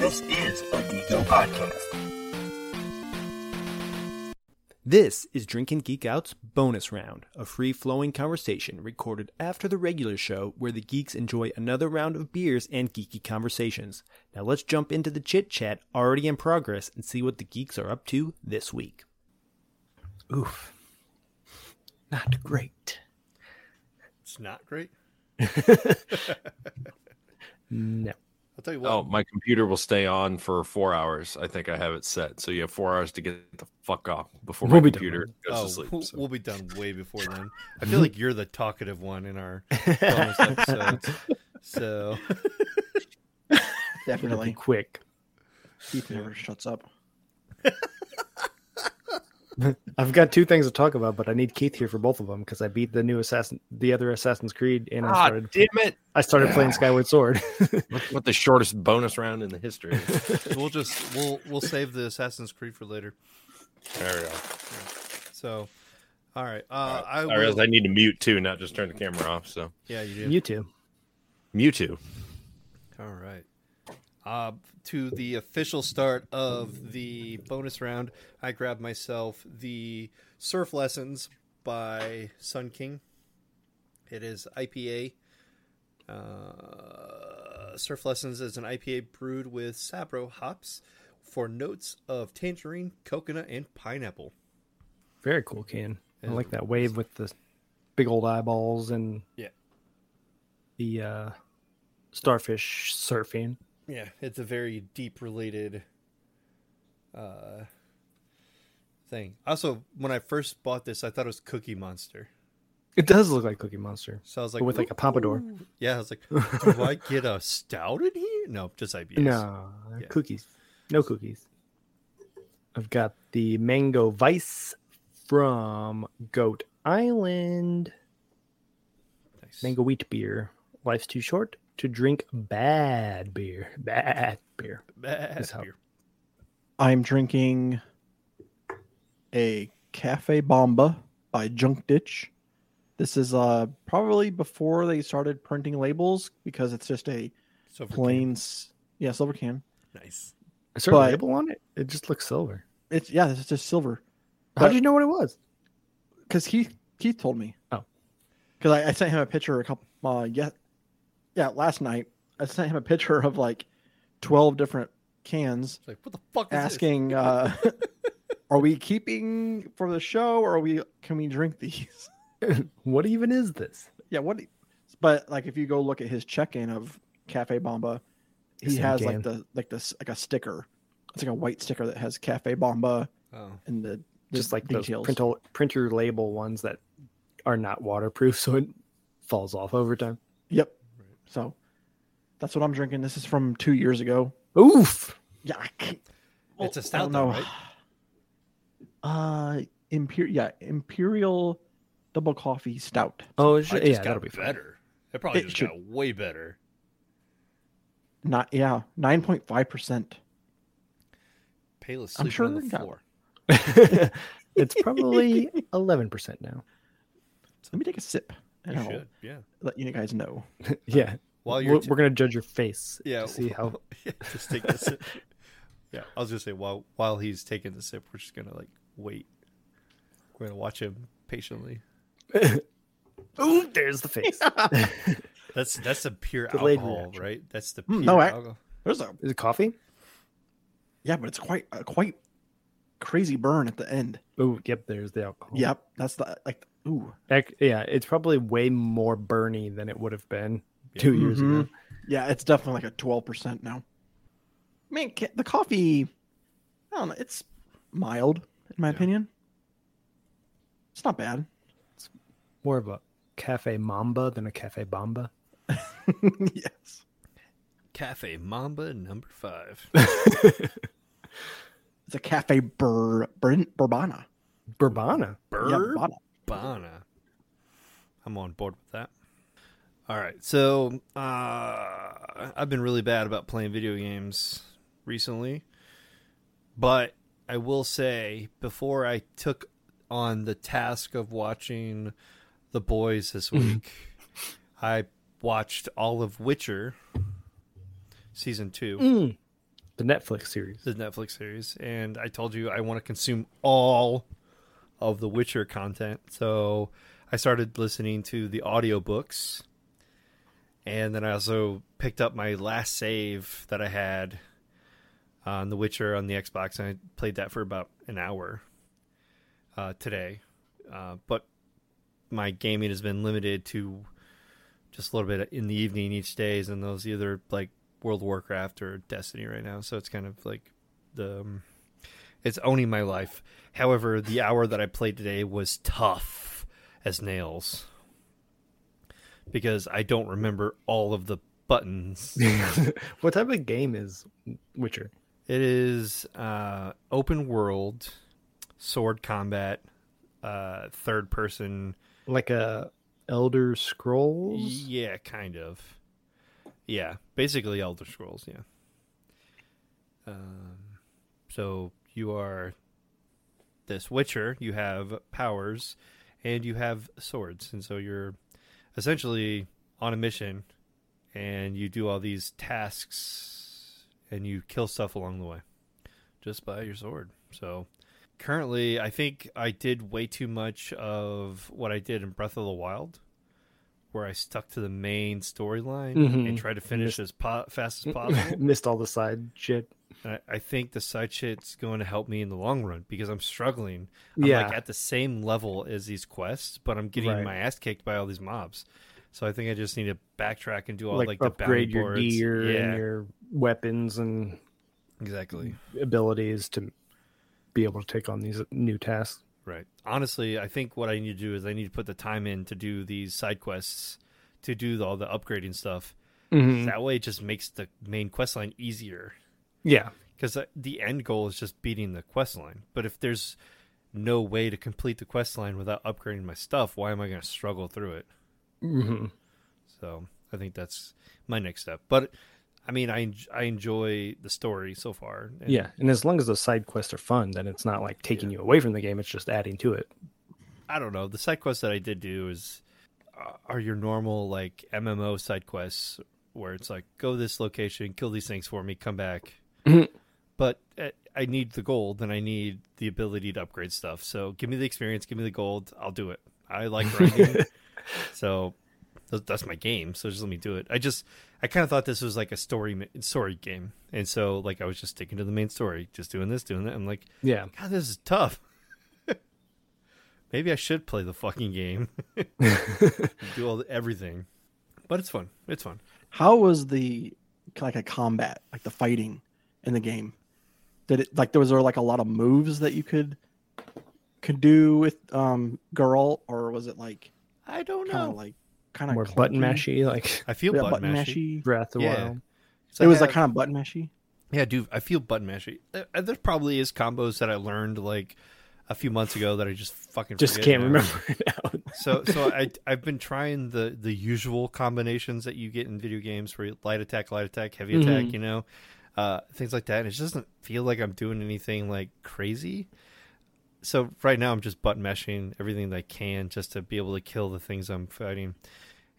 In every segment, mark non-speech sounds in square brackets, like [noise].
This is a Geeko podcast. This is Drinkin' Geek Out's bonus round, a free flowing conversation recorded after the regular show where the geeks enjoy another round of beers and geeky conversations. Now let's jump into the chit chat already in progress and see what the geeks are up to this week. Oof. Not great. It's not great. [laughs] No. I'll tell you what. Oh, my computer will stay on for four hours. I think I have it set. So you have four hours to get the fuck off before We'll my be done computer goes Oh, to sleep. we'll, so. we'll be done way before then. I feel [laughs] like you're the talkative one in our bonus [laughs] episodes. So Definitely. quick. Keith never shuts up. [laughs] [laughs] I've got two things to talk about, but I need Keith here for both of them because I beat the new assassin, the other Assassin's Creed, and I Ah, started. damn it! I started playing Skyward Sword. [laughs] What, what the shortest bonus round in the history? [laughs] we'll just we'll we'll save the Assassin's Creed for later. there we go. So, all right. Uh, I I will. realize I need to mute too, not just turn the camera off. So yeah, you do. you too. Mewtwo. All right. Uh, to the official start of the bonus round, I grabbed myself the Surf Lessons by Sun King. It is IPA. Uh, Surf Lessons is an IPA brewed with Sabro hops for notes of tangerine, coconut, and pineapple. Very cool can. I like that wave with the big old eyeballs and Yeah. the uh, starfish surfing. Yeah, it's a very deep related uh, thing. Also, when I first bought this, I thought it was Cookie Monster. It does look like Cookie Monster, So I was like, with like a pompadour. Yeah, I was like, do I get a stout in here? No, just IPAs. No Yeah. cookies, no cookies. I've got the mango vice from Goat Island. Nice. Mango wheat beer. Life's too short to drink bad beer. Bad beer. Bad is how- beer. I'm drinking a Cafe Bomba by Junk Ditch. This is uh probably before they started printing labels because it's just a Silver plain, s- yeah, silver can. can. Nice. Is there a But- label on it? It just looks silver. It's yeah, it's just silver. How did you know what it was? Because Keith Keith told me. Oh. because I, I sent him a picture a couple uh yeah yeah last night. I sent him a picture of like twelve different cans It's like, what the fuck is this? asking uh [laughs] are we keeping for the show or are we can we drink these [laughs] what even is this? yeah what but like if you go look at his check-in of cafe bomba he Same has can. like the like this like a sticker it's like a white sticker that has cafe bomba Oh, and the, the Just like details those printer, printer label ones that are not waterproof, [laughs] so it falls off over time. Yep so that's what i'm drinking this is from two years ago Oof. yeah I can't- It's a stout don't though, know. right? uh imperial yeah imperial double coffee stout Oh, it I should, just yeah, got that'll be fine. better. It probably It just should- got way better. not yeah 9.5 percent Pale is I'm sure on the got- floor. [laughs] it's probably 11% now. So let me take a sip and You I'll should, yeah. let you guys know [laughs] yeah. While you're We're, we're going to judge your face Yeah, to see how. [laughs] yeah, just take the sip. [laughs] Yeah, I was gonna say while while he's taking the sip, we're just gonna like wait. We're gonna watch him patiently. Ooh, there's the face. That's that's the pure Delayed alcohol, reaction. right? That's the Hmm, pure no, I- alcohol. there's a Is it coffee? yeah but it's quite a quite crazy burn at the end Oh, yep, there's the alcohol. yep that's the like ooh Ac- yeah, it's probably way more burny than it would have been two years Mhm. ago. yeah it's definitely like a 12 percent now i mean the coffee i don't know it's mild in my Yeah. opinion it's not bad It's More of a cafe mamba than a cafe bamba. [laughs] yes Cafe Mamba number five. [laughs] it's a cafe bur, bur bourbana Bourbana. yeah, Burr bourbana. Bana. I'm on board with that. All right, so uh, I've been really bad about playing video games recently, but I will say before I took on the task of watching The Boys this [laughs] week, I watched all of Witcher season two. Mm. The Netflix series. the Netflix series, and I told you I want to consume all of the Witcher content. So I started listening to the audiobooks. And then I also picked up my last save that I had on The Witcher on the Xbox, and I played that for about an hour uh, today. Uh, but my gaming has been limited to just a little bit in the evening each days, and those either like World of Warcraft or Destiny right now. So it's kind of like the um, it's owning my life. However, the hour that I played today was tough as nails because I don't remember all of the buttons. [laughs] what type of game is Witcher? It is uh, open world, sword combat, uh, third person. Like a Elder Scrolls? Yeah, kind of. Yeah, basically Elder Scrolls. Yeah. Um, so you are this Witcher. You have powers, and you have swords, and so you're essentially on a mission, and you do all these tasks, and you kill stuff along the way, just by your sword. So currently, I think I did way too much of what I did in Breath of the Wild, where I stuck to the main storyline Mhm. and tried to finish as po- fast as [laughs] possible. Missed all the side shit. I, I think the side shit's going to help me in the long run because I'm struggling. I'm Yeah. like at the same level as these quests, but I'm getting Right. my ass kicked by all these mobs. So I think I just need to backtrack and do all like, like, the upgrade bounty your boards. gear yeah, and your weapons and exactly. abilities to be able to take on these new tasks. Right. Honestly, I think what I need to do is I need to put the time in to do these side quests, to do all the upgrading stuff. Mm-hmm. That way, it just makes the main quest line easier. Yeah. because the end goal is just beating the quest line. But if there's no way to complete the quest line without upgrading my stuff, why am I going to struggle through it? Mm-hmm. So I think that's my next step. But I mean, I I enjoy the story so far. and- Yeah, and as long as the side quests are fun, then it's not like taking you away from the game. It's just adding to it. I don't know. The side quests that I did do is uh, are your normal like MMO side quests where it's like go this location, kill these things for me, come back. Mhm. But uh, I need the gold and I need the ability to upgrade stuff. So give me the experience, give me the gold. I'll do it. I like [laughs] grinding. so that's my game. So just let me do it. I just I kind of thought this was like a story story game, and so like I was just sticking to the main story, just doing this, doing that. I'm like, Yeah. God, this is tough. [laughs] Maybe I should play the fucking game, [laughs] do all the, everything, but it's fun. It's fun. How was the like a combat, like the fighting in the game? Did it like there was there like a lot of moves that you could could do with um Geralt, or was it like I don't know. like kind of More button mashy, like I feel [laughs] button, button mashy. mashy. Breath of the Yeah. Wild. So It was I like kind of button mashy. yeah, dude. I feel button mashy. Uh, uh, There probably is combos that I learned like a few months ago that I just fucking Just can't now. remember [laughs] now. so so I I've been trying the the usual combinations that you get in video games where you light attack, light attack, heavy attack, Mhm. you know, uh, things like that. And it just doesn't feel like I'm doing anything like crazy. So right now I'm just button meshing everything that I can just to be able to kill the things I'm fighting.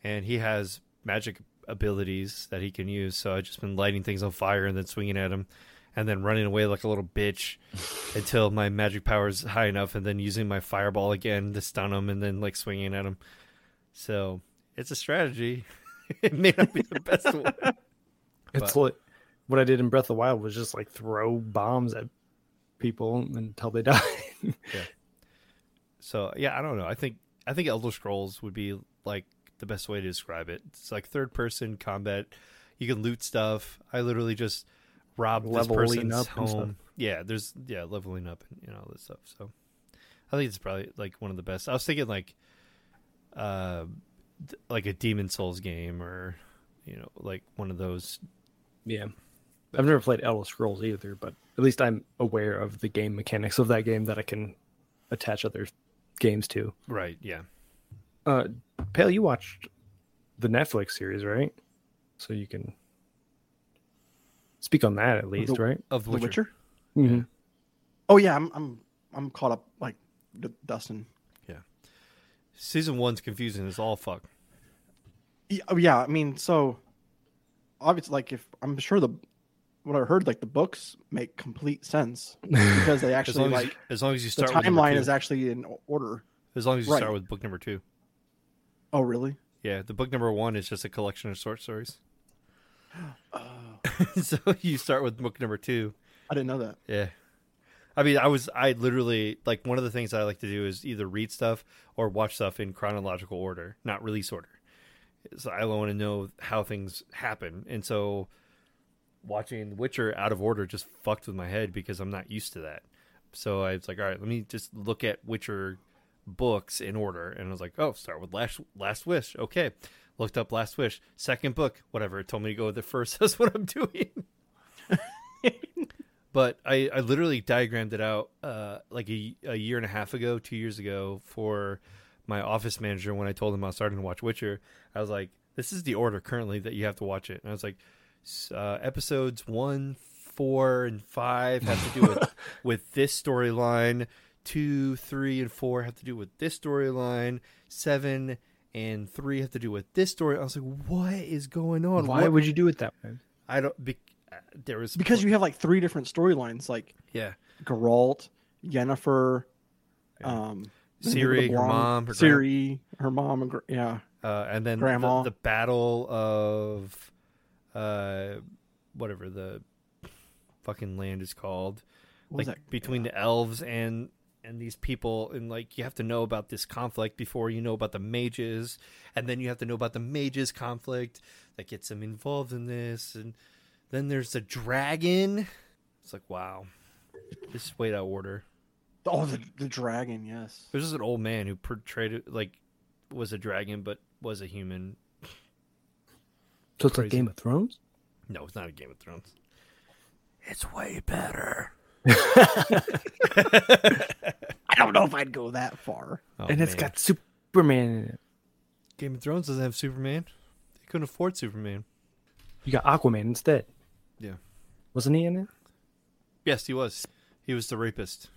And he has magic abilities that he can use, so I've just been lighting things on fire and then swinging at him. And then running away like a little bitch [laughs] until my magic power is high enough, and then using my fireball again to stun him, and then like swinging at him. So it's a strategy. [laughs] it may not be the best one. [laughs] It's what what I did in Breath of the Wild was just like throw bombs at people until they die. [laughs] So yeah, I don't know. I think I think Elder Scrolls would be like the best way to describe it. It's like third person combat. You can loot stuff. I literally just robbed this Leveling person's up home. Yeah, there's yeah leveling up and you know all this stuff. So I think it's probably like one of the best. I was thinking like uh like a Demon Souls game or you know like one of those. yeah. I've never played Elder Scrolls either, but at least I'm aware of the game mechanics of that game that I can attach other games to. Right. Yeah. Uh Pale, you watched the Netflix series, right? So you can speak on that at least, The- right? Of The Witcher. Witcher. Mhm. Oh yeah, I'm I'm I'm caught up like D- Dustin. Yeah. Season one's confusing as all fuck. Yeah, oh, yeah, I mean, so obviously, like if I'm sure the what I heard, like the books make complete sense [laughs] because they actually as, like you, as long as you start with number timeline is actually in order. as long as you right. start with book number two. Oh, really? Yeah, the book number one is just a collection of short stories. Oh. [gasps] [laughs] so you start with book number two. I didn't know that. Yeah. I mean, I was, I literally, like, one of the things I like to do is either read stuff or watch stuff in chronological order, not release order. So I want to know how things happen. And so watching Witcher out of order just fucked with my head because I'm not used to that. So I was like, all right, let me just look at Witcher books in order. And I was like, oh, start with Last, Last Wish. Okay. Looked up Last Wish. Second book, whatever. It told me to go with the first. [laughs] That's what I'm doing [laughs] but I, I literally diagrammed it out uh, like a, a year and a half ago, two years ago, for my office manager when I told him I was starting to watch Witcher. I was like, "This is the order currently that you have to watch it." And I was like, uh, "Episodes one, four, and five have to do with [laughs] with this storyline. Two, three, and four have to do with this storyline. Seven and three have to do with this story." I was like, "What is going on? Why What- would you do it that way? I don't?" Be- uh, there was Because you have like three different storylines, like yeah. Geralt, Yennefer, um, Ciri, her mom, her Ciri, her mom, and gr- yeah, uh, and then Grandma. The, the battle of uh, whatever the fucking land is called, What was like that? between the elves and and these people, and like you have to know about this conflict before you know about the mages, and then you have to know about the mages conflict that gets them involved in this, and then there's the dragon. It's like wow, this is way out order. Oh, the the dragon, yes. There's just an old man who portrayed it like was a dragon but was a human. So it's like Game of Thrones. No, it's not a Game of Thrones. It's way better. [laughs] I don't know if I'd go that far. Oh, and it's man. got Superman in it. Game of Thrones doesn't have Superman. They couldn't afford Superman. You got Aquaman instead. Yeah. Wasn't he in it? Yes, he was. He was the rapist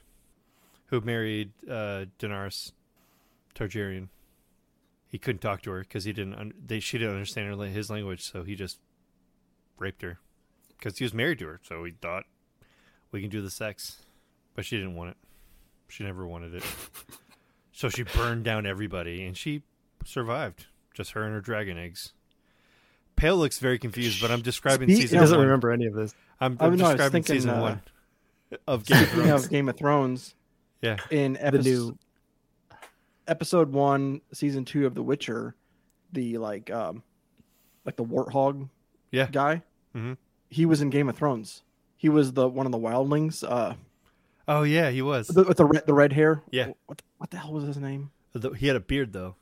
who married uh, Daenerys Targaryen. He couldn't talk to her because he didn't. Un- they she didn't understand her, his language, so he just raped her because he was married to her. So he thought we can do the sex, but she didn't want it. She never wanted it. [laughs] so she burned down everybody, and she survived. Just her and her dragon eggs. Pale looks very confused, but I'm describing Speak- He season doesn't one. remember any of this. I'm, I I'm know, describing thinking, season uh, one of Game of Thrones. of Game of Thrones, Yeah, in The episode new episode one, season two of The Witcher, the like um like the warthog yeah. guy, Mhm. he was in Game of Thrones. He was the one of the wildlings, uh, Oh yeah, he was. the, with the red, the red hair. Yeah. What what the hell was his name? The- He had a beard though.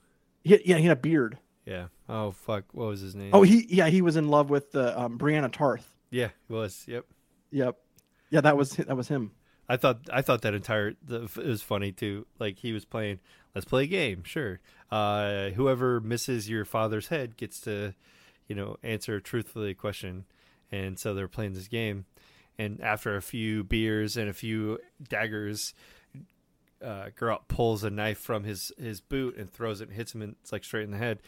He had, yeah, he had a beard. Yeah. Oh fuck, what was his name? Oh, he yeah, he was in love with the um, Brienne Tarth. yeah, he was. Yep. Yep. Yeah, that was that was him. I thought I thought that entire the, it was funny too. Like he was playing. Let's play a game. Sure. Uh, whoever misses your father's head gets to, you know, answer truthfully a question. And so they're playing this game. And after a few beers and a few daggers, uh, pulls a knife from his his boot and throws it and hits him and it's like straight in the head.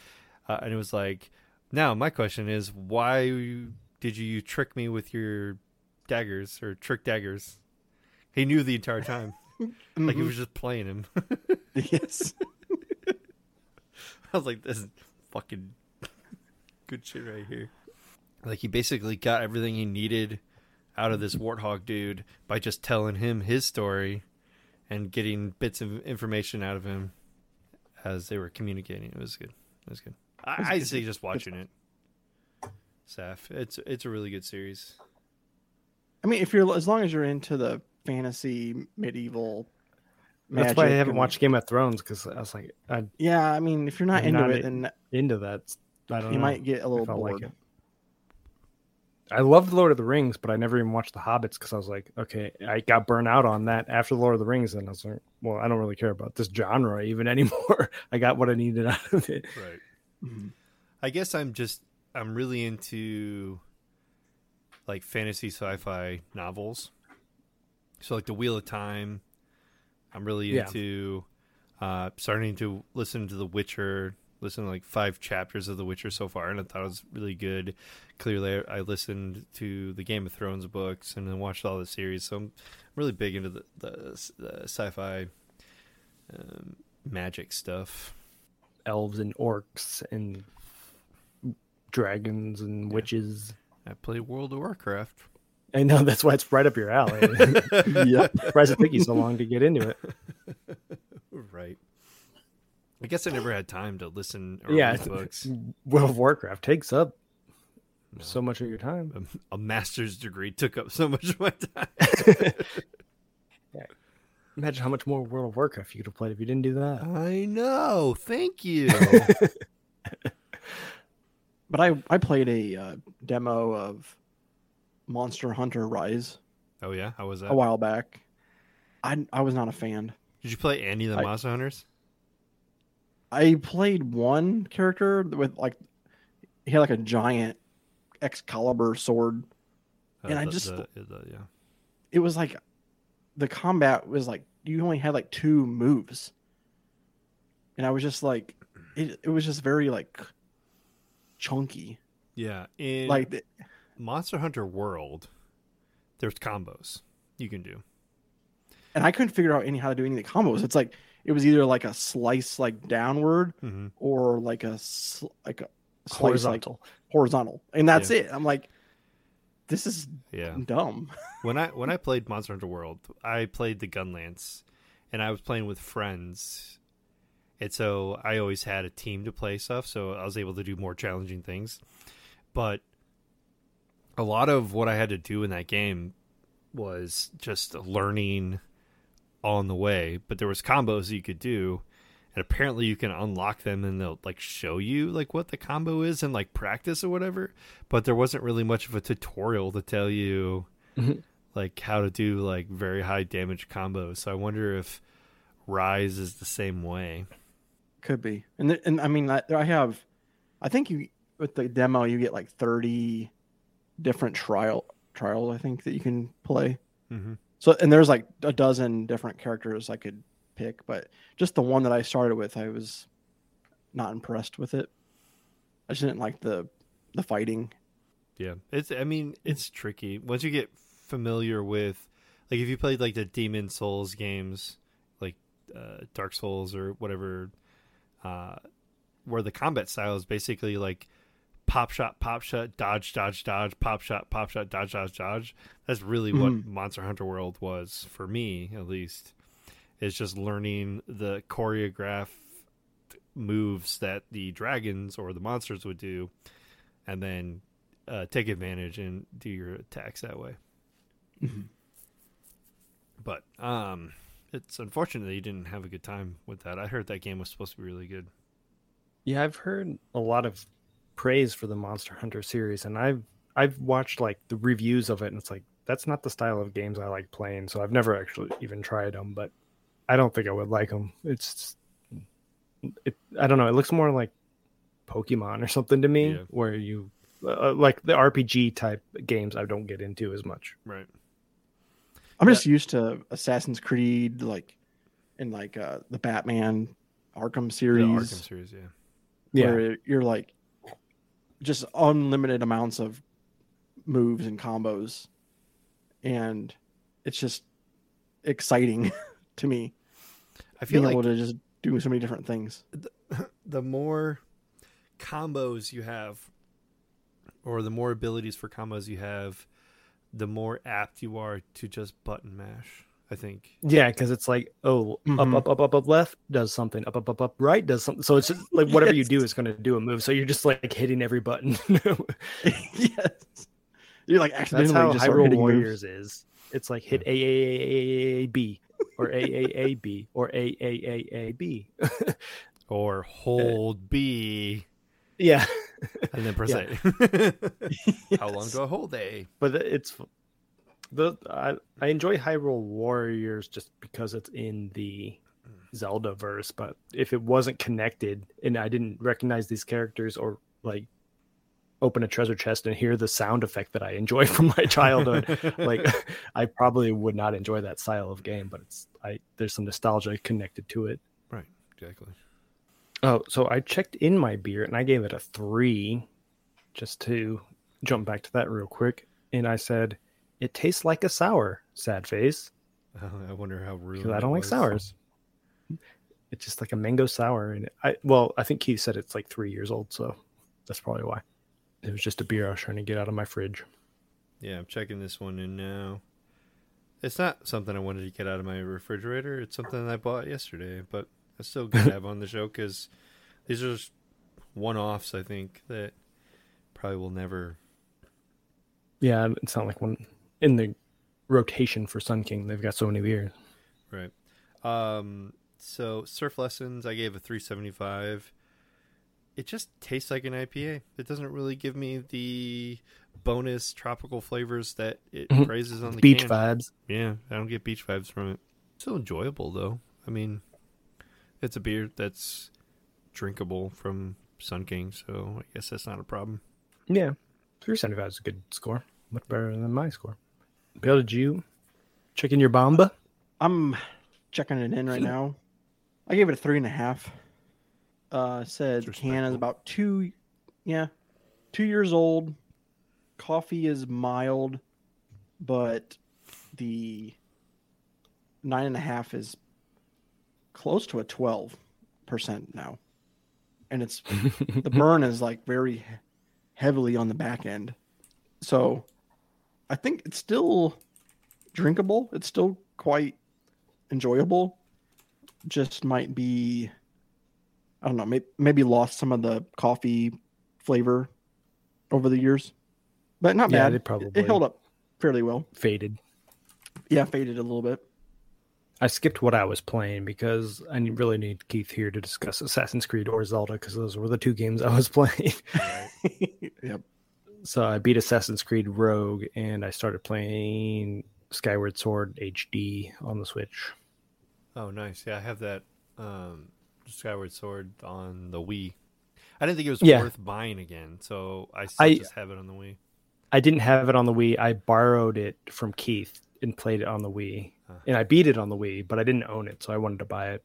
Uh, and it was like, now my question is, why did you trick me with your daggers or trick daggers? He knew the entire time. [laughs] Like he mm-hmm. was just playing him. [laughs] [laughs] yes. I was like, this is fucking good shit right here. Like he basically got everything he needed out of this warthog dude by just telling him his story and getting bits of information out of him as they were communicating. It was good. It was good. I, I say just watching it. Saf, it's it's a really good series. I mean, if you're as long as you're into the fantasy medieval. That's why I haven't and- watched Game of Thrones because I was like, I'm Yeah, I mean, if you're not I'm into not it, then into that. I don't you know. might get a little I bored. like. I loved Lord of the Rings, but I never even watched The Hobbits because I was like, okay, I got burnt out on that after Lord of the Rings, and I was like, well, I don't really care about this genre even [laughs] anymore. I got what I needed out of it. Right. Mhm. I guess I'm just I'm really into like fantasy sci-fi novels. So like the Wheel of Time. I'm really Yeah. into uh starting to listen to The Witcher, Listen to like five chapters of The Witcher so far, and I thought it was really good. Clearly, I listened to the Game of Thrones books and then watched all the series, so I'm really big into the the, the sci-fi um, magic stuff. Elves and orcs and dragons and witches. I play World of Warcraft. I know that's why it's right up your alley. yep. Why does it take you so long to get into it? Right. I guess I never had time to listen or Yeah, read books. World of Warcraft takes up No. so much of your time. A, a master's degree took up so much of my time. [laughs] Imagine how much more World of Warcraft you could have played if you didn't do that. I know. Thank you. [laughs] But I I played a uh, demo of Monster Hunter Rise oh yeah, how was that? a while back. I I was not a fan. Did you play any of the I- Monster Hunters? I played one character with like he had like a giant Excalibur sword. Uh, and I just- the- the- yeah. It was like the combat was like you only had like two moves. And I was just like it it was just very like chunky. Yeah. In Like the- Monster Hunter World, there's combos you can do. and I couldn't figure out any how to do any of the combos. It's like it was either like a slice like downward hmm or like a sl- like a slice Horizontal. like horizontal, and that's it. I'm like, this is Yeah. dumb. [laughs] when I when I played Monster Hunter World, I played the Gunlance, and I was playing with friends, and so I always had a team to play stuff, so I was able to do more challenging things. But a lot of what I had to do in that game was just learning on the way. But there was combos you could do, and apparently you can unlock them, and they'll like show you like what the combo is and like practice or whatever. But there wasn't really much of a tutorial to tell you Mhm. like how to do like very high damage combos. So I wonder if Rise is the same way. Could be, and th- and I mean, I, I have, I think you with the demo you get like 30 different trial trials. I think that you can play. Mm-hmm. So and there's like a dozen different characters I could pick, but just the one that I started with, I was not impressed with it. I just didn't like the the fighting. Yeah, it's. I mean, it's tricky once you get familiar with, like, if you played like the Demon Souls games, like uh, Dark Souls or whatever, uh, where the combat style is basically like pop shot, pop shot, dodge, dodge, dodge, pop shot, pop shot, dodge, dodge, dodge. That's really what Mhm. Monster Hunter World was for me, at least. Is just learning the choreographed moves that the dragons or the monsters would do, and then uh, take advantage and do your attacks that way. Mhm. But um, it's unfortunate that you didn't have a good time with that. I heard that game was supposed to be really good. Yeah, I've heard a lot of praise for the Monster Hunter series, and I've I've watched like the reviews of it, and it's like that's not the style of games I like playing. So I've never actually even tried them, but I don't think I would like them. It's it, I don't know. It looks more like Pokemon or something to me, Yeah. where you uh, like the RPG type games. I don't get into as much. Right. I'm just used to Assassin's Creed, like, and like uh, the Batman Arkham series. The Arkham series, yeah. Yeah, where you're like just unlimited amounts of moves and combos, and it's just exciting [laughs] to me I feel being like able to just do so many different things. [laughs] the more combos you have, or the more abilities for combos you have, the more apt you are to just button mash. I think. yeah, because it's like oh, Mhm. up, up, up, up, up, left does something, up, up, up, up, right does something. So it's just like whatever you do is going to do a move. So you're just like hitting every button. yes, you're like That's accidentally how just Hyrule hitting Warriors moves. is. It's like hit A A A A A A B or A A A B or A A A A B. Or hold B Yeah, and then press Yeah. A. How long do I hold A? but it's the I, I enjoy Hyrule Warriors just because it's in the Zelda verse. But if it wasn't connected and I didn't recognize these characters or like open a treasure chest and hear the sound effect that I enjoy [laughs] from my childhood, [laughs] like [laughs] I probably would not enjoy that style of game. But it's I there's some nostalgia connected to it. right, exactly. Oh, so I checked in my beer and I gave it a three, just to jump back to that real quick. And I said, "It tastes like a sour." Sad face, [laughs] I wonder how rude. because I don't like sours. It's just like a mango sour, and I well, I think Keith said it's like three years old, so that's probably why. It was just a beer I was trying to get out of my fridge. Yeah, I'm checking this one in now. It's not something I wanted to get out of my refrigerator. It's something I bought yesterday, but it's still good to [laughs] have on the show because these are just one-offs. I think that probably will never. Yeah, it's not like one in the rotation for Sun King. They've got so many beers. Right. Um. So surf lessons, I gave a 375. It just tastes like an IPA. It doesn't really give me the bonus tropical flavors that it Mhm. praises on the Beach can. vibes. Yeah, I don't get beach vibes from it. Still enjoyable though. I mean, it's a beer that's drinkable from Sun King, so I guess that's not a problem. Yeah, three seventy five is a good score. Much better than my score. Bill, did you check in your bomba? I'm checking it in right [laughs] now. I gave it a three and a half. Uh, said can is about two, yeah, two years old. Coffee is mild, but the nine and a half is close to a twelve percent now, and it's [laughs] the burn is like very heavily on the back end. So I think it's still drinkable. It's still quite enjoyable. Just might be, I don't know, maybe, maybe lost some of the coffee flavor over the years, but not Yeah, bad. It- probably- it held up fairly well. Faded. Yeah, faded a little bit. I skipped what I was playing because I really need Keith here to discuss Assassin's Creed or Zelda because those were the two games I was [laughs] playing. [laughs] yep. So I beat Assassin's Creed Rogue and I started playing Skyward Sword HD on the Switch. Oh, nice. Yeah, I have that um, Skyward Sword on the Wii. I didn't think it was Yeah. worth buying again, so I still I- just have it on the Wii. I didn't have it on the Wii. I borrowed it from Keith and played it on the Wii. Huh. And I beat it on the Wii, but I didn't own it, so I wanted to buy it.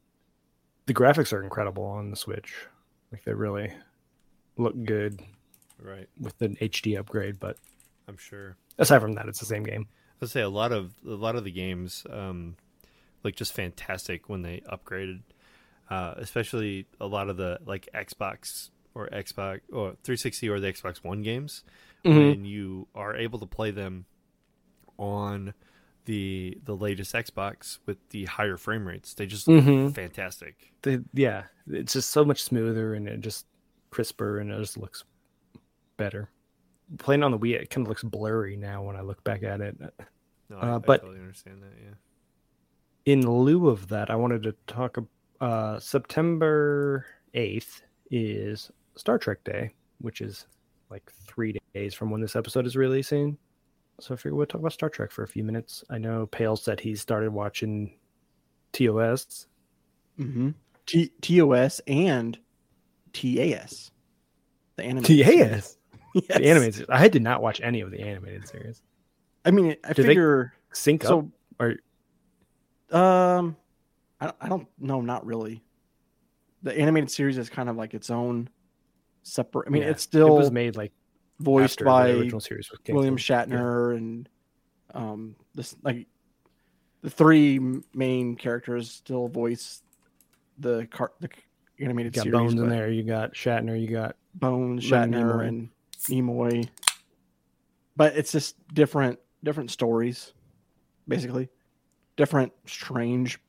The graphics are incredible on the Switch. Like they really look good Right, with an HD upgrade, but I'm sure. aside from that, it's the same game. Let's say a lot of a lot of the games um, look just fantastic when they upgraded, uh, especially a lot of the like Xbox or Xbox or 360 or the Xbox One games when you are able to play them on the the latest Xbox with the higher frame rates. They just look Mhm. fantastic. yeah, it's just so much smoother and it just crisper and it just looks better. Playing on the Wii, it kind of looks blurry now when I look back at it. No, Uh, I, I but- totally understand that. Yeah. In lieu of that, I wanted to talk. Uh, September eighth is Star Trek Day, which is like three days from when this episode is releasing. So I figured we'll talk about Star Trek for a few minutes. I know Pale said he started watching TOS. Mm-hmm. T- TOS and TAS. The anime. TAS. [laughs] Yes. The animated. series. I did not watch any of the animated series. I mean, I figure Sync up so. or Um, I don't, I don't know, not really. The animated series is kind of like its own separate. I mean, Yeah, it's still it was made like voiced by the original series was William. Shatner and um this like the three main characters still voice the car the You animated got series. Bones in there. You got Shatner. You got Bones, Shatner, and Nimoy. But it's just different different stories, basically. Different strange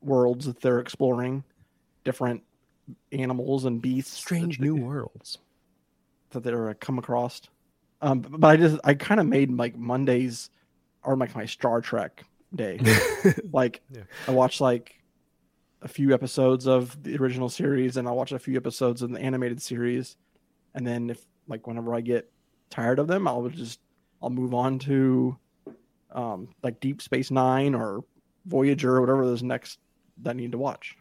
worlds that they're exploring, different animals and beasts. Strange that they- New Worlds. that they're uh, come across. Um, but I just I kind of made like Mondays or like my Star Trek day. [laughs] like Yeah. I watched like a few episodes of the original series, and I watch a few episodes of the animated series, and then if like whenever I get tired of them, I'll just I'll move on to um, like Deep Space Nine or Voyager or whatever those next that I need to watch.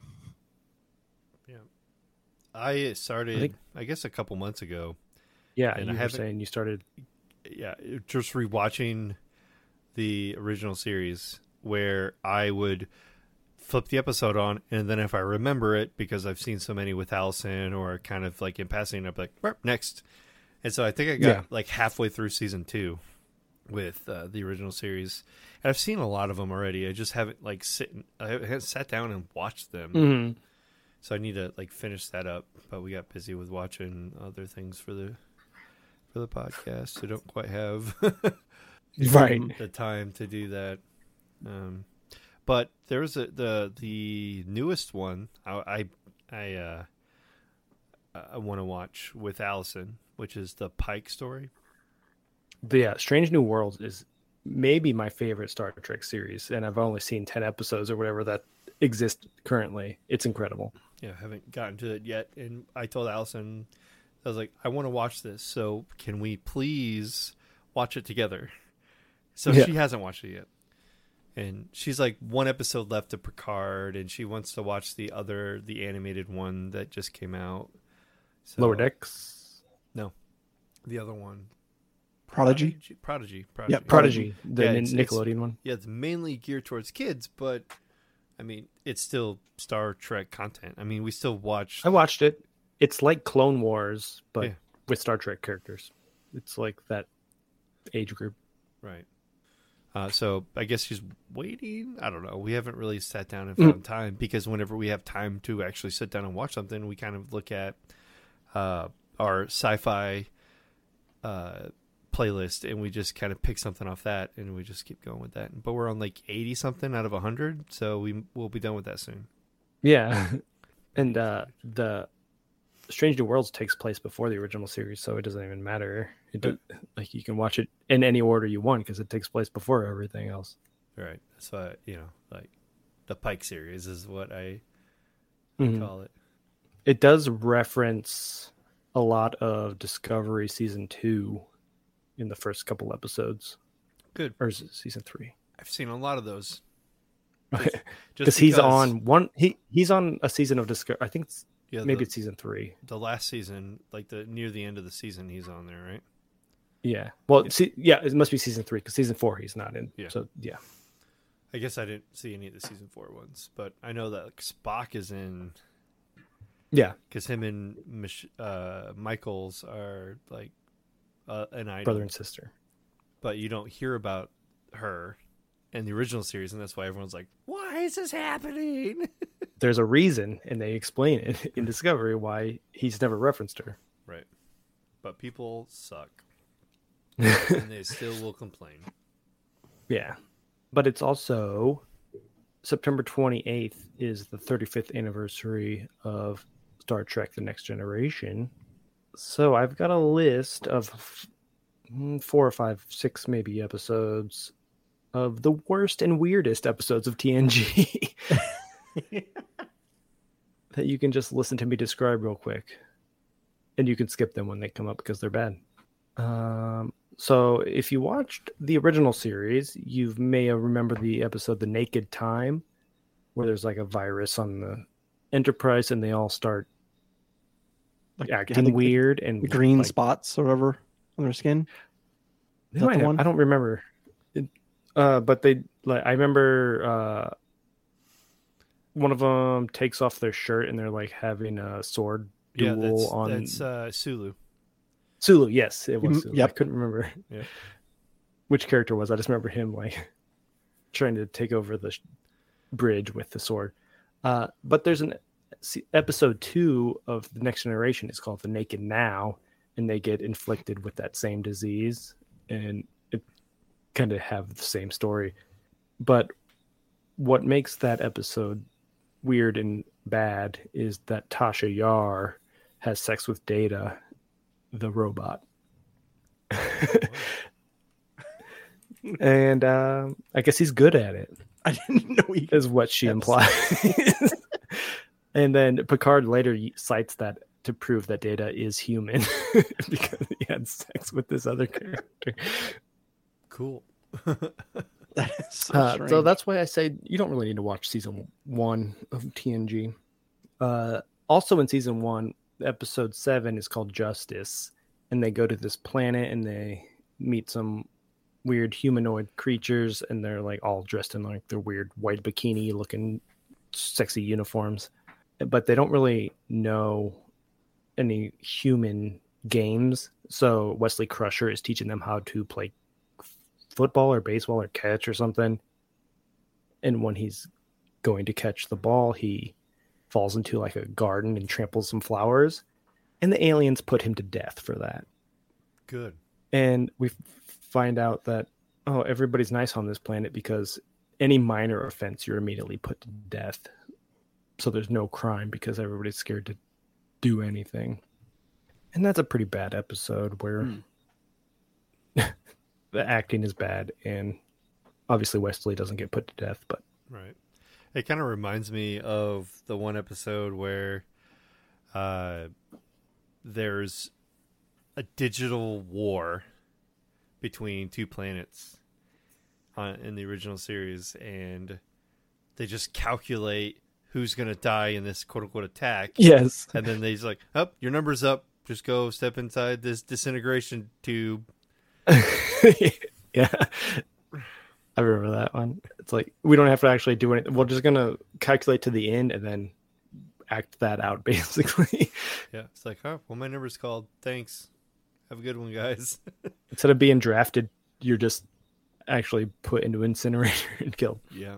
Yeah, I started, I, think- guess, a couple months ago. yeah, And you I were haven't- saying you started. Yeah, just rewatching the original series where I would flip the episode on, and then if I remember it because I've seen so many with Allison or kind of like in passing, I'm like "Burp, next. And so I think I got Yeah. like halfway through season two with uh, the original series, and I've seen a lot of them already. I just haven't like sit I haven't sat down and watched them. Mhm. So I need to like finish that up, but we got busy with watching other things for the for the podcast, so don't quite have [laughs] Right. [laughs] the time to do that. Um, but there was a, the the newest one I I I, uh, I want to watch with Allison, which is the Pike story. Yeah, Strange New Worlds is maybe my favorite Star Trek series, and I've only seen ten episodes or whatever that exist currently. It's incredible. Yeah, I haven't gotten to it yet, and I told Allison, I was like, I want to watch this, so can we please watch it together? So Yeah. she hasn't watched it yet, and she's like one episode left of Picard, and she wants to watch the other, the animated one that just came out. So- Lower Decks, the other one, Prodigy. Prodigy, Prodigy, Yeah, Prodigy, the Yeah, Nin- it's- it's- Nickelodeon one. Yeah, it's mainly geared towards kids, but I mean, it's still Star Trek content. I mean, we still watch. I watched it. It's like Clone Wars, but Yeah. with Star Trek characters. It's like that age group. Right. Uh, so I guess she's waiting. I don't know. We haven't really sat down and Mm. found time because whenever we have time to actually sit down and watch something, we kind of look at uh, our sci-fi uh, playlist and we just kind of pick something off that and we just keep going with that. But we're on like eighty something out of hundred, so we we'll be done with that soon. Yeah. [laughs] and uh the Strange New Worlds takes place before the original series, so it doesn't even matter. It do, like you can watch it in any order you want because it takes place before everything else. Right. That's why you know, like the Pike series is what I Mhm. call it. It does reference a lot of Discovery season 2 in the first couple episodes Good. or is it season 3? I've seen a lot of those. [laughs] Because Just he's on one he he's on a season of Discovery. I think it's, yeah, maybe the- it's season 3. the last season, like the near the end of the season, he's on there, right? Yeah. Well, see, yeah, it must be season 3 cuz season 4 he's not in. Yeah. So, yeah. I guess I didn't see any of the season four ones, but I know that like, Spock is in Yeah. because him and Mich- uh, Michaels are like uh, an item, Brother and sister. but you don't hear about her in the original series, and that's why everyone's like, "Why is this happening?" [laughs] there's a reason and they explain it [laughs] in discovery why he's never referenced her right. But people suck, [laughs] and they still will complain. yeah but it's also september 28th is the 35th anniversary of star trek the next generation. So i've got a list of mm, four or five six maybe episodes of the worst and weirdest episodes of tng [laughs] that you can just listen to me describe real quick. And you can skip them when they come up because they're bad. Um, so if you watched the original series you may have remembered the episode the naked time where there's like a virus on the enterprise and they all start Like acting the- weird and green like, spots or whatever on their skin. They that might the have- one? I don't remember. It, uh, but they like I remember uh, one of them takes off their shirt and they're like having a sword Yeah, duel that's on that's uh, Sulu. Sulu. Yes, it was. Mm, Sulu. I couldn't remember Yeah. which character it was. I just remember him like [laughs] trying to take over the sh- bridge with the sword. Uh, but there's an episode two of the Next Generation. It's called The Naked Now, and they get inflicted with that same disease, and it kind of have the same story. But what makes that episode weird and bad is that Tasha Yar has sex with Data, the robot. [laughs] and um, I guess he's good at it [laughs] I didn't know he is what she implies. [laughs] and then Picard later cites that to prove that Data is human [laughs] because he had sex with this other character. Cool. That is so, Uh, so that's why I say you don't really need to watch season one of TNG. Uh, also, in season one, episode seven is called Justice, and they go to this planet and they meet some weird humanoid creatures, and they're like all dressed in like their weird white bikini looking sexy uniforms, but they don't really know any human games. So Wesley Crusher is teaching them how to play football or baseball or catch or something. And when he's going to catch the ball, he falls into like a garden and tramples some flowers. And the aliens put him to death for that. Good. And we find out that, oh, everybody's nice on this planet because any minor offense, you're immediately put to death. So there's no crime because everybody's scared to do anything. And that's a pretty bad episode where Hmm. [laughs] the acting is bad and obviously Wesley doesn't get put to death, but Right. It kind of reminds me of the one episode where uh, there's a digital war between two planets on, in the original series, and they just calculate who's going to die in this quote unquote attack. yes. And then they's like, "Up, your number's up. Just go step inside this disintegration tube." [laughs] yeah. I remember that one. It's like we don't have to actually do anything. We're just gonna calculate to the end and then act that out [laughs] basically. Yeah, it's like, "Oh, well, my number's called. Thanks. Have a good one, guys." [laughs] Instead of being drafted, you're just actually put into incinerator [laughs] and killed. yeah.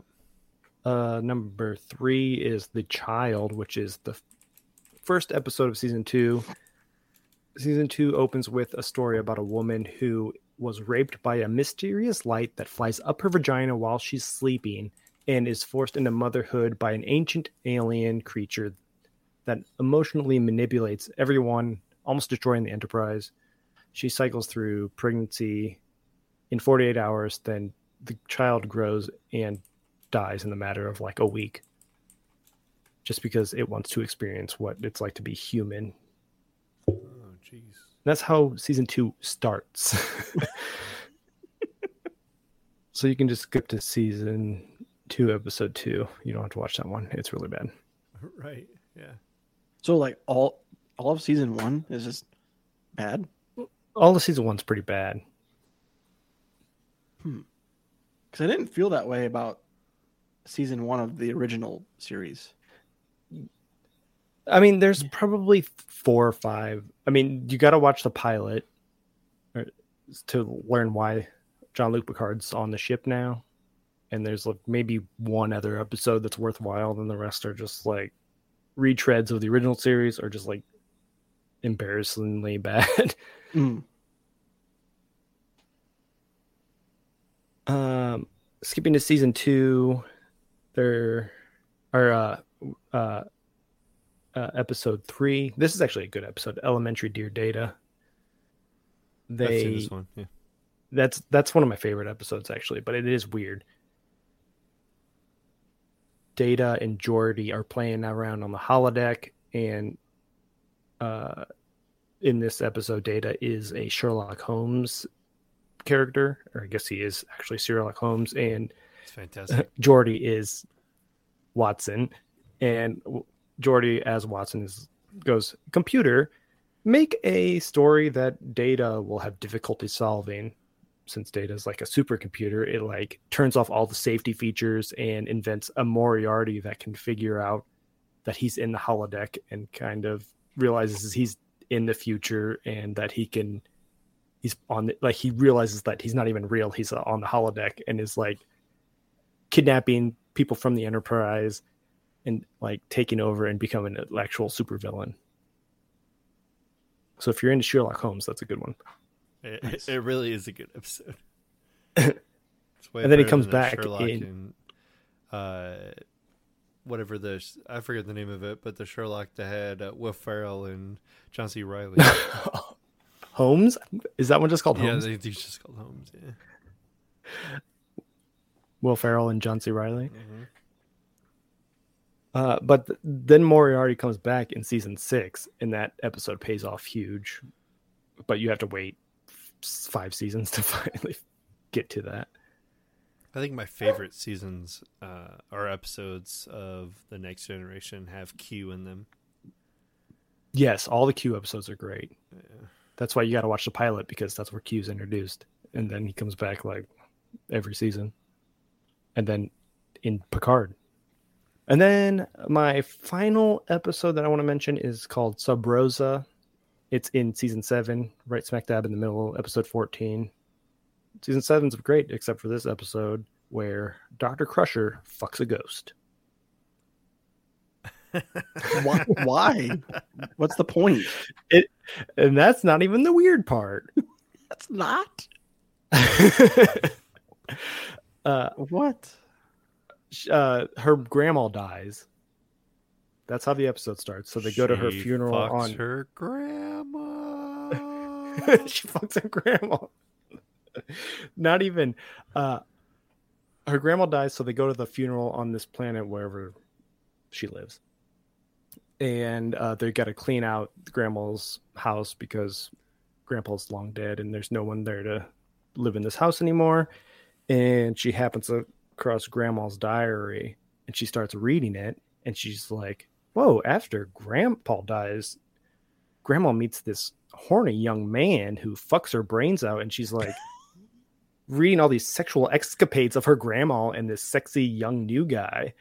Uh, number three is The Child, which is the first episode of season two. Season two opens with a story about a woman who was raped by a mysterious light that flies up her vagina while she's sleeping and is forced into motherhood by an ancient alien creature that emotionally manipulates everyone, almost destroying the Enterprise. She cycles through pregnancy in 48 hours, then the child grows and dies in the matter of like a week just because it wants to experience what it's like to be human. Oh, jeez. That's how season two starts. [laughs] so you can just skip to season two, episode two. You don't have to watch that one. It's really bad. [laughs] Right. Yeah. So like all all of season one is just bad. All the season one's pretty bad. Hmm. Because I didn't feel that way about season one of the original series. I mean, there's probably four or five. I mean, you got to watch the pilot to learn why Jean-Luc Picard's on the ship now. And there's like maybe one other episode that's worthwhile, then the rest are just like retreads of the original series or just like embarrassingly [laughs] bad. Mm. um, skipping to season two, there are uh, uh, uh, episode three. This is actually a good episode. Elementary Dear Data. I've seen They this one. Yeah. that's that's one of my favorite episodes actually, but it is weird. Data and Geordi are playing around on the holodeck, and uh, in this episode, Data is a Sherlock Holmes character, or I guess he is actually Sherlock Holmes, and It's fantastic. [laughs] Geordi is Watson, and Geordi as Watson is goes computer. Make a story that Data will have difficulty solving, since Data is like a supercomputer. It like turns off all the safety features and invents a Moriarty that can figure out that he's in the holodeck and kind of realizes he's in the future and that he can he's on the, like he realizes that he's not even real he's uh, on the holodeck and is like kidnapping people from the enterprise and like taking over and becoming an actual supervillain so if you're into sherlock holmes that's a good one It, Nice. it really is a good episode. [laughs] And then he comes back Sherlock in- and, uh, whatever the I forget the name of it, but the Sherlock that had uh, Will Ferrell and John C. Reilly. [laughs] holmes is that one just called yeah, holmes they, they just called Holmes. Yeah. will ferrell and john c reilly Mhm. Uh, but th- then Moriarty comes back in season six, and that episode pays off huge. But you have to wait f- five seasons to [laughs] finally get to that. I think my favorite seasons uh, or episodes of the Next Generation have Q in them. Yes, all the Q episodes are great. Yeah. That's why you got to watch the pilot because that's where Q's introduced, and then he comes back like every season, and then in Picard. And then my final episode that I want to mention is called Sub Rosa. It's in season seven, right smack dab in the middle, episode 14. Season seven's great, except for this episode where Dr. Crusher fucks a ghost. [laughs] Why? Why? What's the point? And that's not even the weird part. [laughs] That's not. [laughs] uh, What? uh, her grandma dies. That's how the episode starts. So they go to her funeral fucks on her grandma. she fucks her grandma. [laughs] Not even uh her grandma dies, so they go to the funeral on this planet wherever she lives. And uh they gotta clean out grandma's house because grandpa's long dead and there's no one there to live in this house anymore. And she happens across grandma's diary and she starts reading it and she's like, Whoa, after grandpa dies, grandma meets this horny young man who fucks her brains out and she's like [laughs] reading all these sexual escapades of her grandma and this sexy young new guy.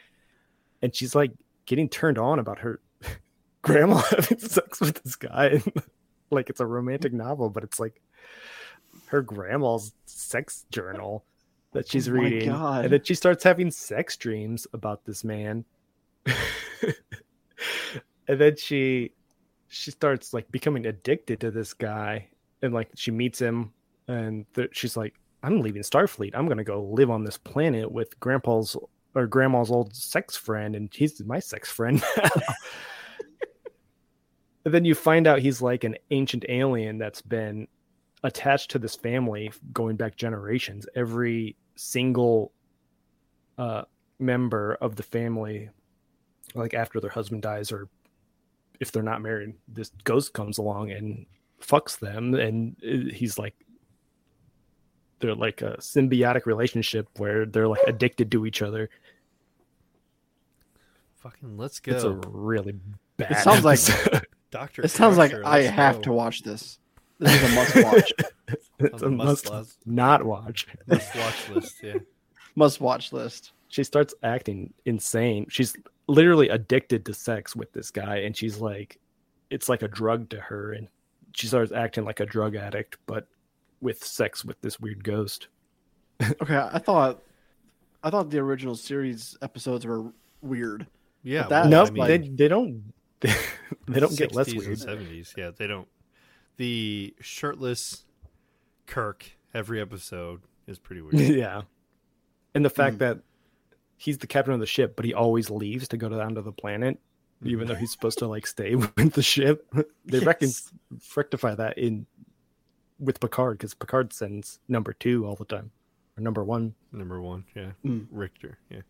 And she's like getting turned on about her [laughs] grandma [laughs] having sex with this guy. [laughs] Like it's a romantic novel but it's like her grandma's sex journal that she's Oh reading God. and then she starts having sex dreams about this man. And then she she starts like becoming addicted to this guy. And like she meets him and th- she's like i'm leaving starfleet. I'm gonna go live on this planet with grandpa's or grandma's old sex friend and he's my sex friend. [laughs] And then you find out he's like an ancient alien that's been attached to this family going back generations. Every single uh member of the family like after their husband dies or if they're not married this ghost comes along and fucks them and uh, he's like they're like a symbiotic relationship where they're like addicted to each other Fucking let's go. it's a really bad It sounds like- [laughs] Doctor. It sounds like I have go. to watch this. This is a must watch. [laughs] it's the a must must not watch Must watch list. Yeah. [laughs] must watch list. she starts acting insane. She's literally addicted to sex with this guy, and she's like, it's like a drug to her, and she starts acting like a drug addict, but with sex with this weird ghost. Okay, I thought I thought the original series episodes were weird. Yeah. But that- no, I mean, they they don't [laughs] they don't get less 60s and weird. 70s. Yeah, they don't. The shirtless Kirk every episode is pretty weird. [laughs] yeah, and the fact Mm. that he's the captain of the ship, but he always leaves to go down to the planet, even though he's supposed to like stay [laughs] with the ship. They reckon Yes. rectify that in with Picard because Picard sends number two all the time or number one. Number one, yeah. Mm. Riker, yeah.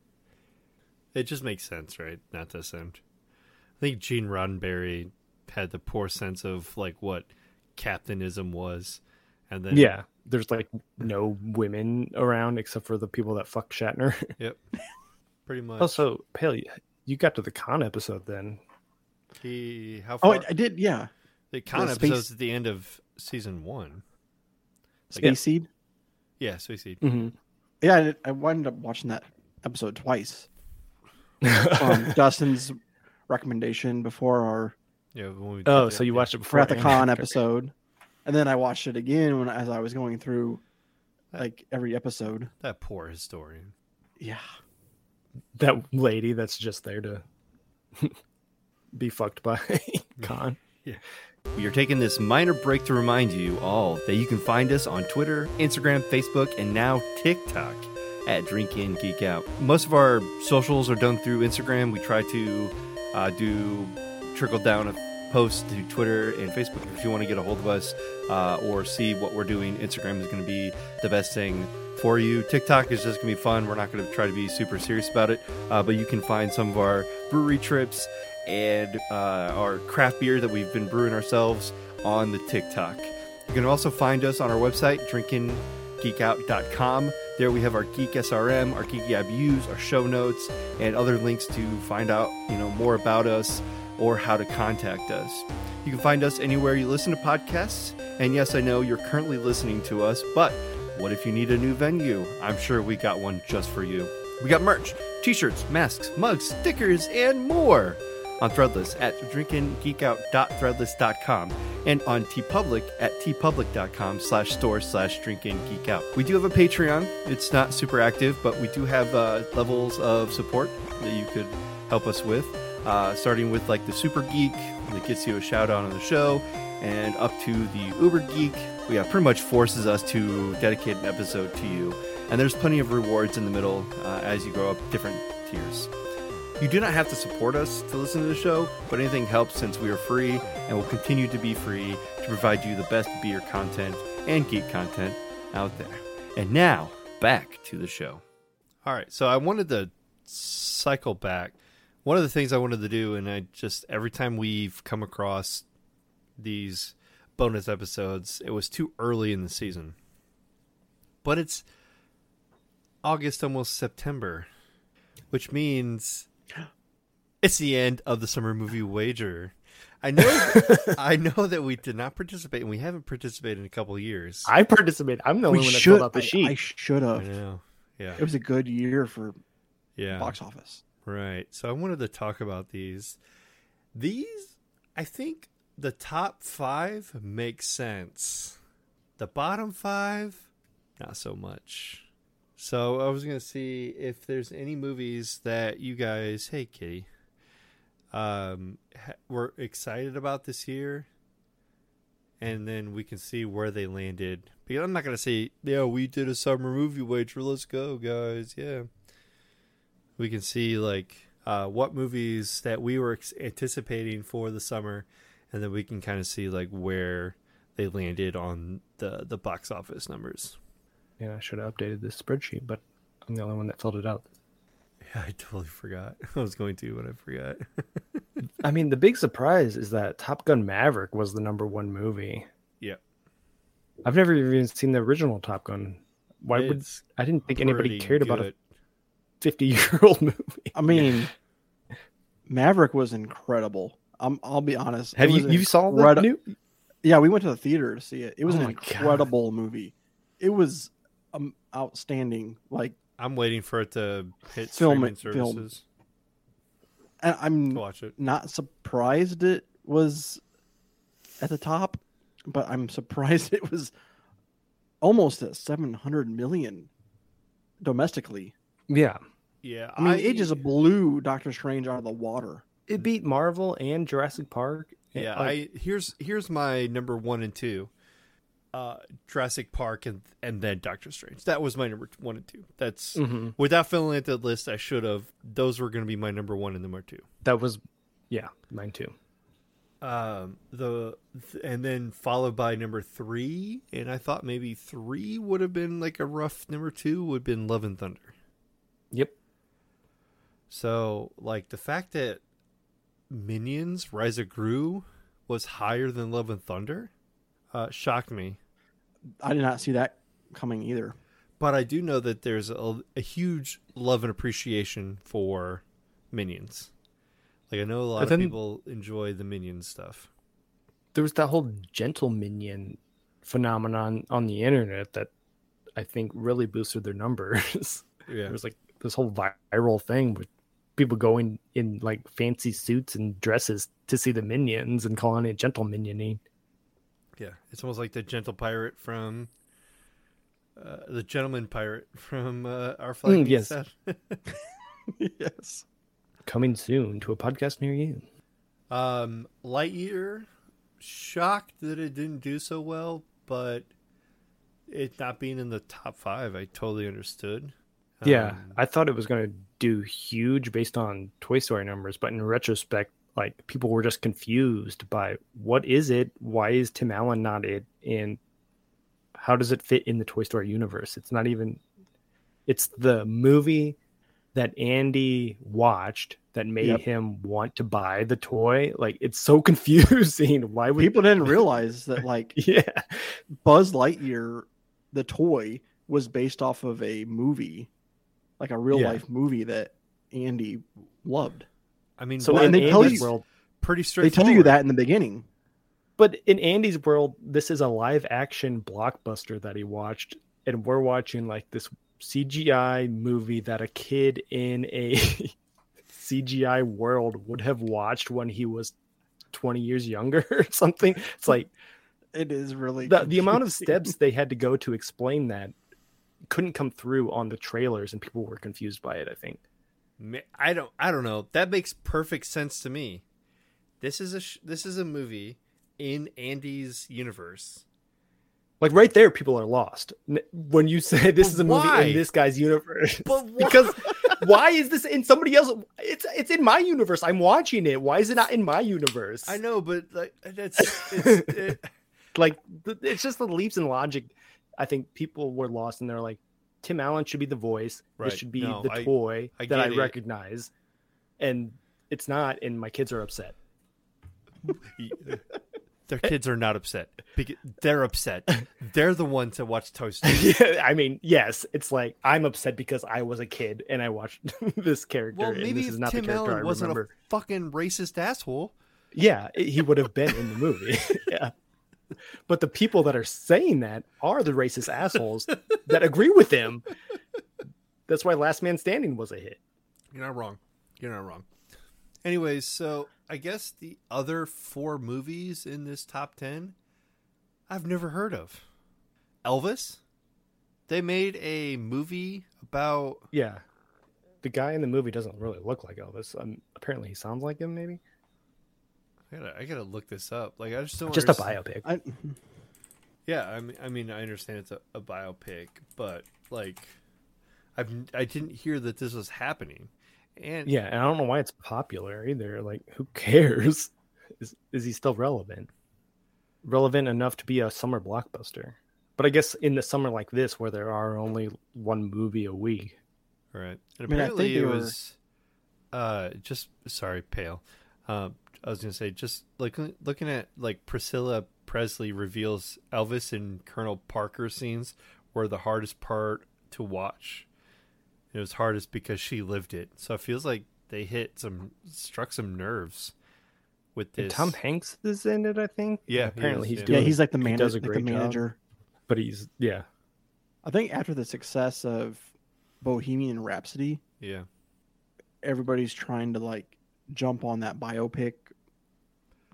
It just makes sense, right? Not to send. I think Gene Roddenberry had the poor sense of like what captainism was, and then Yeah, there's like no women around except for the people that fuck Shatner. [laughs] yep, pretty much. also, Paley, you got to the Khan episode then. he how Oh. I, I did. Yeah, the Khan the space- episodes at the end of season one. Like, Space Seed. Yeah, Suicide. Mm-hmm. Yeah, I, did- I wound up watching that episode twice. [laughs] Um, Dustin's recommendation before our Yeah. When we oh, did so that, you yeah. watched it before at the con after. episode, and then I watched it again when as I was going through like every episode. that poor historian. Yeah, That lady that's just there to [laughs] be fucked by [laughs] Khan. We are taking this minor break to remind you all that you can find us on Twitter, Instagram, Facebook, and now TikTok at Drink In Geek Out. Most of our socials are done through Instagram. We try to uh, do trickle down a post to Twitter and Facebook. If you want to get a hold of us uh, or see what we're doing, Instagram is going to be the best thing for you. TikTok is just going to be fun. We're not going to try to be super serious about it, uh, but you can find some of our brewery trips and uh, our craft beer that we've been brewing ourselves on the TikTok. You can also find us on our website, drinkandgeekout.com. There we have our Geek SRM, our Geeky IBUs, our show notes, and other links to find out, you know, more about us or how to contact us. You can find us anywhere you listen to podcasts. And yes, I know you're currently listening to us, but what if you need a new venue? I'm sure we got one just for you. We got merch, t-shirts, masks, mugs, stickers, and more on Threadless at drinkandgeekout.threadless.com and on TeePublic at teepublic.com slash store slash drinkandgeekout. We do have a Patreon. It's not super active, but we do have uh, levels of support that you could help us with, uh, starting with like the Super Geek that gets you a shout out on the show and up to the Uber Geek. Yeah, pretty much forces us to dedicate an episode to you. And there's plenty of rewards in the middle uh, as you go up different tiers. You do not have to support us to listen to the show, but anything helps since we are free and will continue to be free to provide you the best beer content and geek content out there. And now, back to the show. All right, so I wanted to cycle back. One of the things I wanted to do, and I just, every time we've come across these bonus episodes, it was too early in the season. But it's August, almost September, which means it's the end of the summer movie wager. I know, [laughs] I know that we did not participate, and we haven't participated in a couple of years. I participated. I'm the only we one that filled out the I- sheet. I, should I have. know, yeah, It was a good year for yeah, box office. right. So I wanted to talk about these. These, I think, the top five make sense. The bottom five, not so much. So I was gonna see if there's any movies that you guys, hey Kitty, um, were excited about this year, and then we can see where they landed. Because I'm not gonna say, yeah, we did a summer movie wager. Let's go, guys. Yeah, we can see like uh, what movies that we were anticipating for the summer, and then we can kind of see like where they landed on the the box office numbers. yeah, I should have updated this spreadsheet, but I'm the only one that filled it out. Yeah, [laughs] I totally forgot. [laughs] I was going to, but I forgot. [laughs] I mean, the big surprise is that Top Gun Maverick was the number one movie. Yeah. I've never even seen the original Top Gun. Why would I didn't think anybody pretty cared about a 50 year old movie. I mean, Maverick was incredible. I'm, I'll be honest. Have you was you saw the incredi- new? Yeah, we went to the theater to see it. It was Oh an my God. incredible movie. It was um, outstanding. Like, I'm waiting for it to hit Film streaming it, film. services and I'm to watch it. not surprised it was at the top, but I'm surprised [laughs] it was almost at 700 million domestically. Yeah. Yeah, I mean, it just blew Doctor Strange out of the water. It beat Marvel and Jurassic Park. Yeah, Like, I here's here's my number one and two. Uh, Jurassic Park and and then Doctor Strange. That was my number one and two. That's Mhm. without filling out the list. I should have. Those were going to be my number one and number two. that was, yeah, mine too. Um, the and then followed by number three, and I thought maybe three would have been like a rough number two. Would have been Love and Thunder. Yep. So like the fact that Minions Rise of Gru was higher than Love and Thunder, uh, shocked me. I did not see that coming either. But I do know that there's a, a huge love and appreciation for Minions. Like I know a lot But of people enjoy the Minions stuff. There was that whole gentle minion phenomenon on the internet that I think really boosted their numbers. [laughs] Yeah. There was like this whole viral thing with people going in like fancy suits and dresses to see the minions and calling it gentle minioning. Yeah, it's almost like the gentle pirate from uh, the gentleman pirate from uh, our flag. Mm, yes. [laughs] Yes. Coming soon to a podcast near you. um, Lightyear, shocked that it didn't do so well, but it not being in the top five, I totally understood. Yeah, Um, I thought it was going to do huge based on Toy Story numbers, but in retrospect, like people were just confused by what is it? Why is Tim Allen not it? And how does it fit in the Toy Story universe? It's not even. It's the movie that Andy watched that made Yep. him want to buy the toy. Like it's so [laughs] confusing. Why would People didn't [laughs] realize that, like, Yeah, Buzz Lightyear, the toy, was based off of a movie, like a real Yeah. life movie that Andy loved. I mean, so but in they tell Andy's you- world, pretty They tell you that in the beginning. But in Andy's world, this is a live action blockbuster that he watched, and we're watching like this CGI movie that a kid in a [laughs] CGI world would have watched when he was 20 years younger [laughs] or something. It's like It is really the, the amount of steps they had to go to explain that couldn't come through on the trailers and people were confused by it, I think. I don't. I don't know. That makes perfect sense to me. This is a sh- this is a movie in Andy's universe. Like right there, people are lost when you say this But is a movie why? in this guy's universe. But [laughs] why? because why is this in somebody else? It's it's in my universe. I'm watching it. Why is it not in my universe? I know, but like that's [laughs] it's, it, like it's just the leaps in logic. I think people were lost and they're like, Tim Allen should be the voice. Right. This should be No, the I- toy I that I it. recognize, and it's not. And my kids are upset. [laughs] their kids are not upset. They're upset. [laughs] They're the ones that watch Toy Story. [laughs] yeah, I mean, yes, it's like I'm upset because I was a kid and I watched this character. Well, and maybe this is not Tim the character Allen I wasn't remember. a fucking racist asshole. Yeah, he would have been in the movie. yeah. But the people that are saying that are the racist assholes that agree with them. That's why Last Man Standing was a hit. You're not wrong. You're not wrong. Anyways, so I guess the other four movies in this top 10 I've never heard of. Elvis? They made a movie about Yeah. The guy in the movie doesn't really look like Elvis. Um, apparently, he sounds like him, maybe. I gotta, I gotta look this up. Like I just don't Just a biopic. I, Yeah, I mean, I mean, I understand it's a, a biopic, but like, I've I didn't hear that this was happening, and Yeah, and I don't know why it's popular either. Like, who [laughs] cares? Is is he still relevant? Relevant enough to be a summer blockbuster. But I guess in the summer like this, where there are only one movie a week, right. And I mean, I think apparently it were- was, uh, just sorry, pale. Um, I was gonna say just like looking at like Priscilla Presley reveals Elvis and Colonel Parker scenes were the hardest part to watch. It was hardest because she lived it, so it feels like they hit some struck some nerves with and this. Tom Hanks is in it. I think. Yeah, he apparently is, he's yeah. doing. yeah, he's like the manager. does a like the great job. manager. but he's yeah. I think after the success of Bohemian Rhapsody, Yeah. everybody's trying to like jump on that biopic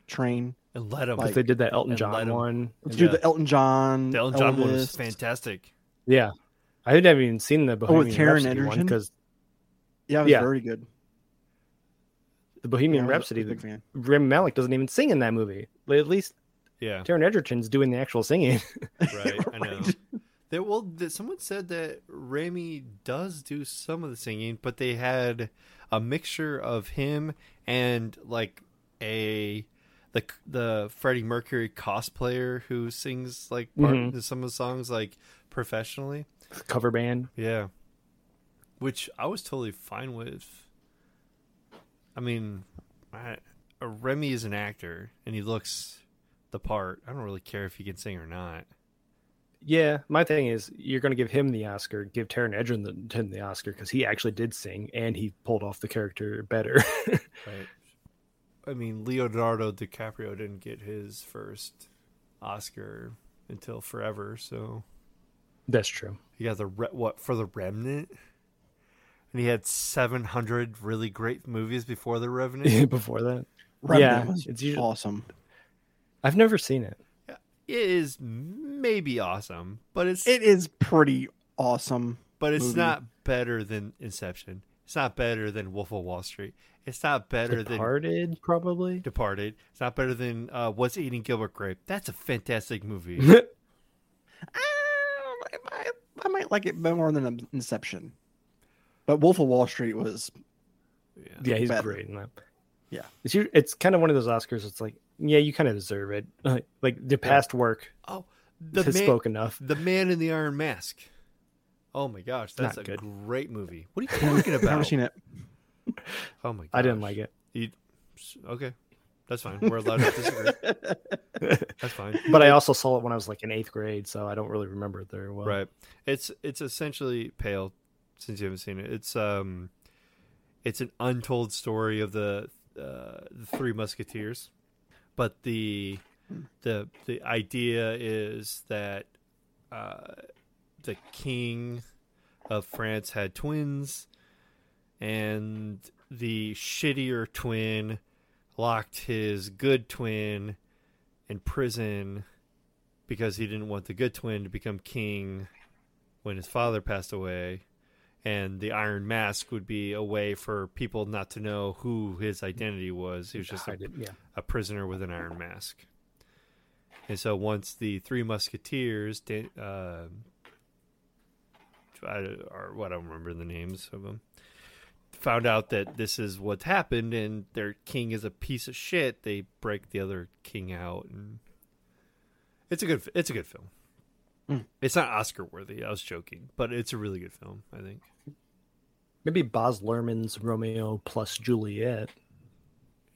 train. And let him. Because they did that Elton and let John one. Let's Yeah. do the Elton John. the Elton John one Elvis. was fantastic. Yeah, I haven't even seen the Oh, with Bohemian Taron Rhapsody one because Yeah, it was Yeah. very good. the Bohemian Yeah, I Rhapsody, big fan. Rami Malek doesn't even sing in that movie. Like, At least Yeah. Taron Egerton's doing the actual singing. [laughs] Right. I know. There, well, th- someone said that Rami does do some of the singing, but they had a mixture of him and like a the the Freddie Mercury cosplayer who sings like part Mhm. some of the songs like professionally. Cover band. Yeah. Which I was totally fine with. I mean, I, Remy is an actor and he looks the part. I don't really care if he can sing or not. Yeah, my thing is you're going to give him the Oscar, give Taron Egerton the Oscar because he actually did sing and he pulled off the character better. [laughs] Right. I mean, Leonardo DiCaprio didn't get his first Oscar until forever, so That's true. he got the re- what for the Remnant, and he had seven hundred really great movies before the Revenant. [laughs] Before that, Revenant Yeah, was it's usually- awesome. I've never seen it. it is maybe awesome, but it's It is pretty awesome. but it's movie. not better than Inception. It's not better than Wolf of Wall Street. It's not better than Departed, probably. Departed. It's not better than uh, What's Eating Gilbert Grape. That's a fantastic movie. Ah, [laughs] I, I, I might like it more than Inception, but Wolf of Wall Street was yeah. yeah, he's better. great in that. Yeah. it's it's kind of one of those Oscars. It's like, yeah, you kind of deserve it. Like, [laughs] like the past work Oh, the has man, spoke enough. the Man in the Iron Mask. Oh my gosh, that's Not a good. great movie. What are you [laughs] talking Never about? seen it. Oh my gosh. I didn't like it, You, okay, that's fine. We're allowed to disagree. [laughs] That's fine. but I also saw it when I was like in eighth grade, so I don't really remember it very well. Right. It's it's essentially pale since you haven't seen it. It's um it's an untold story of the uh, the three musketeers. But the the the idea is that uh the king of France had twins, and the shittier twin locked his good twin in prison because he didn't want the good twin to become king when his father passed away. And the Iron Mask would be a way for people not to know who his identity was. He was just a, yeah. a prisoner with an iron mask. And so once the three musketeers, uh, I, or what I don't remember the names of them, found out that this is what's happened and their king is a piece of shit, they break the other king out, and it's a good, it's a good film. Mm. It's not Oscar worthy. I was joking, but it's a really good film. I think. Maybe Baz Luhrmann's Romeo plus Juliet.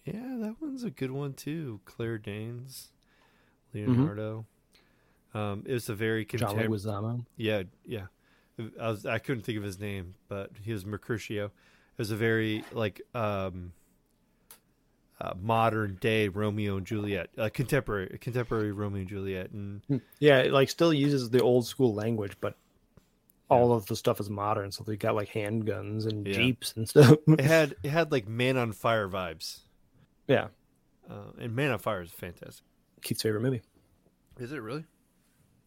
Yeah, that one's a good one too. Claire Danes, Leonardo. Um, it was a very contemporary. Yeah, yeah. I was I couldn't think of his name, but he was Mercutio. It was a very like um, uh, modern day Romeo and Juliet, uh, contemporary contemporary Romeo and Juliet, and Yeah, it like still uses the old school language, but all of the stuff is modern. So they got like handguns and Yeah. jeeps and [laughs] stuff. it had it had like Man on Fire vibes. yeah, Uh, and Man on Fire is fantastic. Keith's favorite movie. Is it really?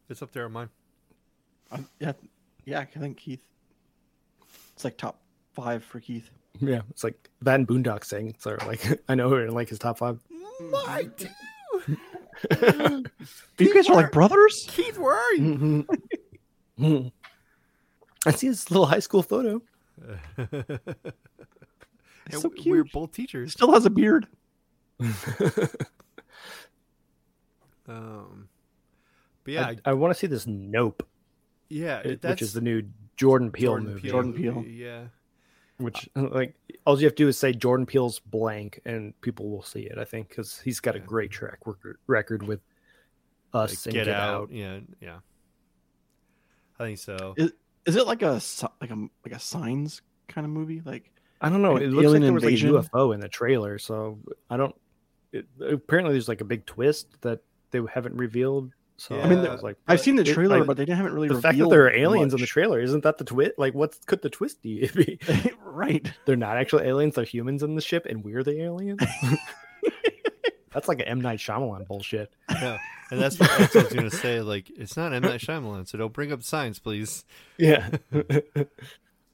It's up there on mine. Um, yeah, yeah. I think Keith. It's like top five for Keith. Yeah, it's like that and Boondock Saints. So like, [laughs] I know we're in like his top five. My [laughs] You guys are like brothers. Keith, where are you? [laughs] I see his little high school photo. And so cute. We're cute. both teachers. Still has a beard. Um, but yeah, I, I want to see this Nope, yeah, it- that's which is the new Jordan Peele Jordan movie. Peele. Jordan Peele. Yeah, Which like all you have to do is say Jordan Peele's blank, and people will see it. I think because he's got a great track record record with like us and Get, out. Yeah, yeah. I think so. Is it like a like a like a signs kind of movie? Like I don't know. Like It looks like alien there was invasion? like a UFO in the trailer, so I don't. It, apparently, there's like a big twist that they haven't revealed. So I mean, I like, I've seen the it- trailer, but they haven't really the fact that there are aliens in the trailer isn't that the twist? Like, what could the twist be? [laughs] [laughs] right. they're not actual aliens; they're humans in the ship, and we're the aliens. [laughs] That's like an M Night Shyamalan bullshit. Yeah, and that's what, that's what I was gonna say. Like, it's not M Night Shyamalan, so don't bring up science, please. Yeah.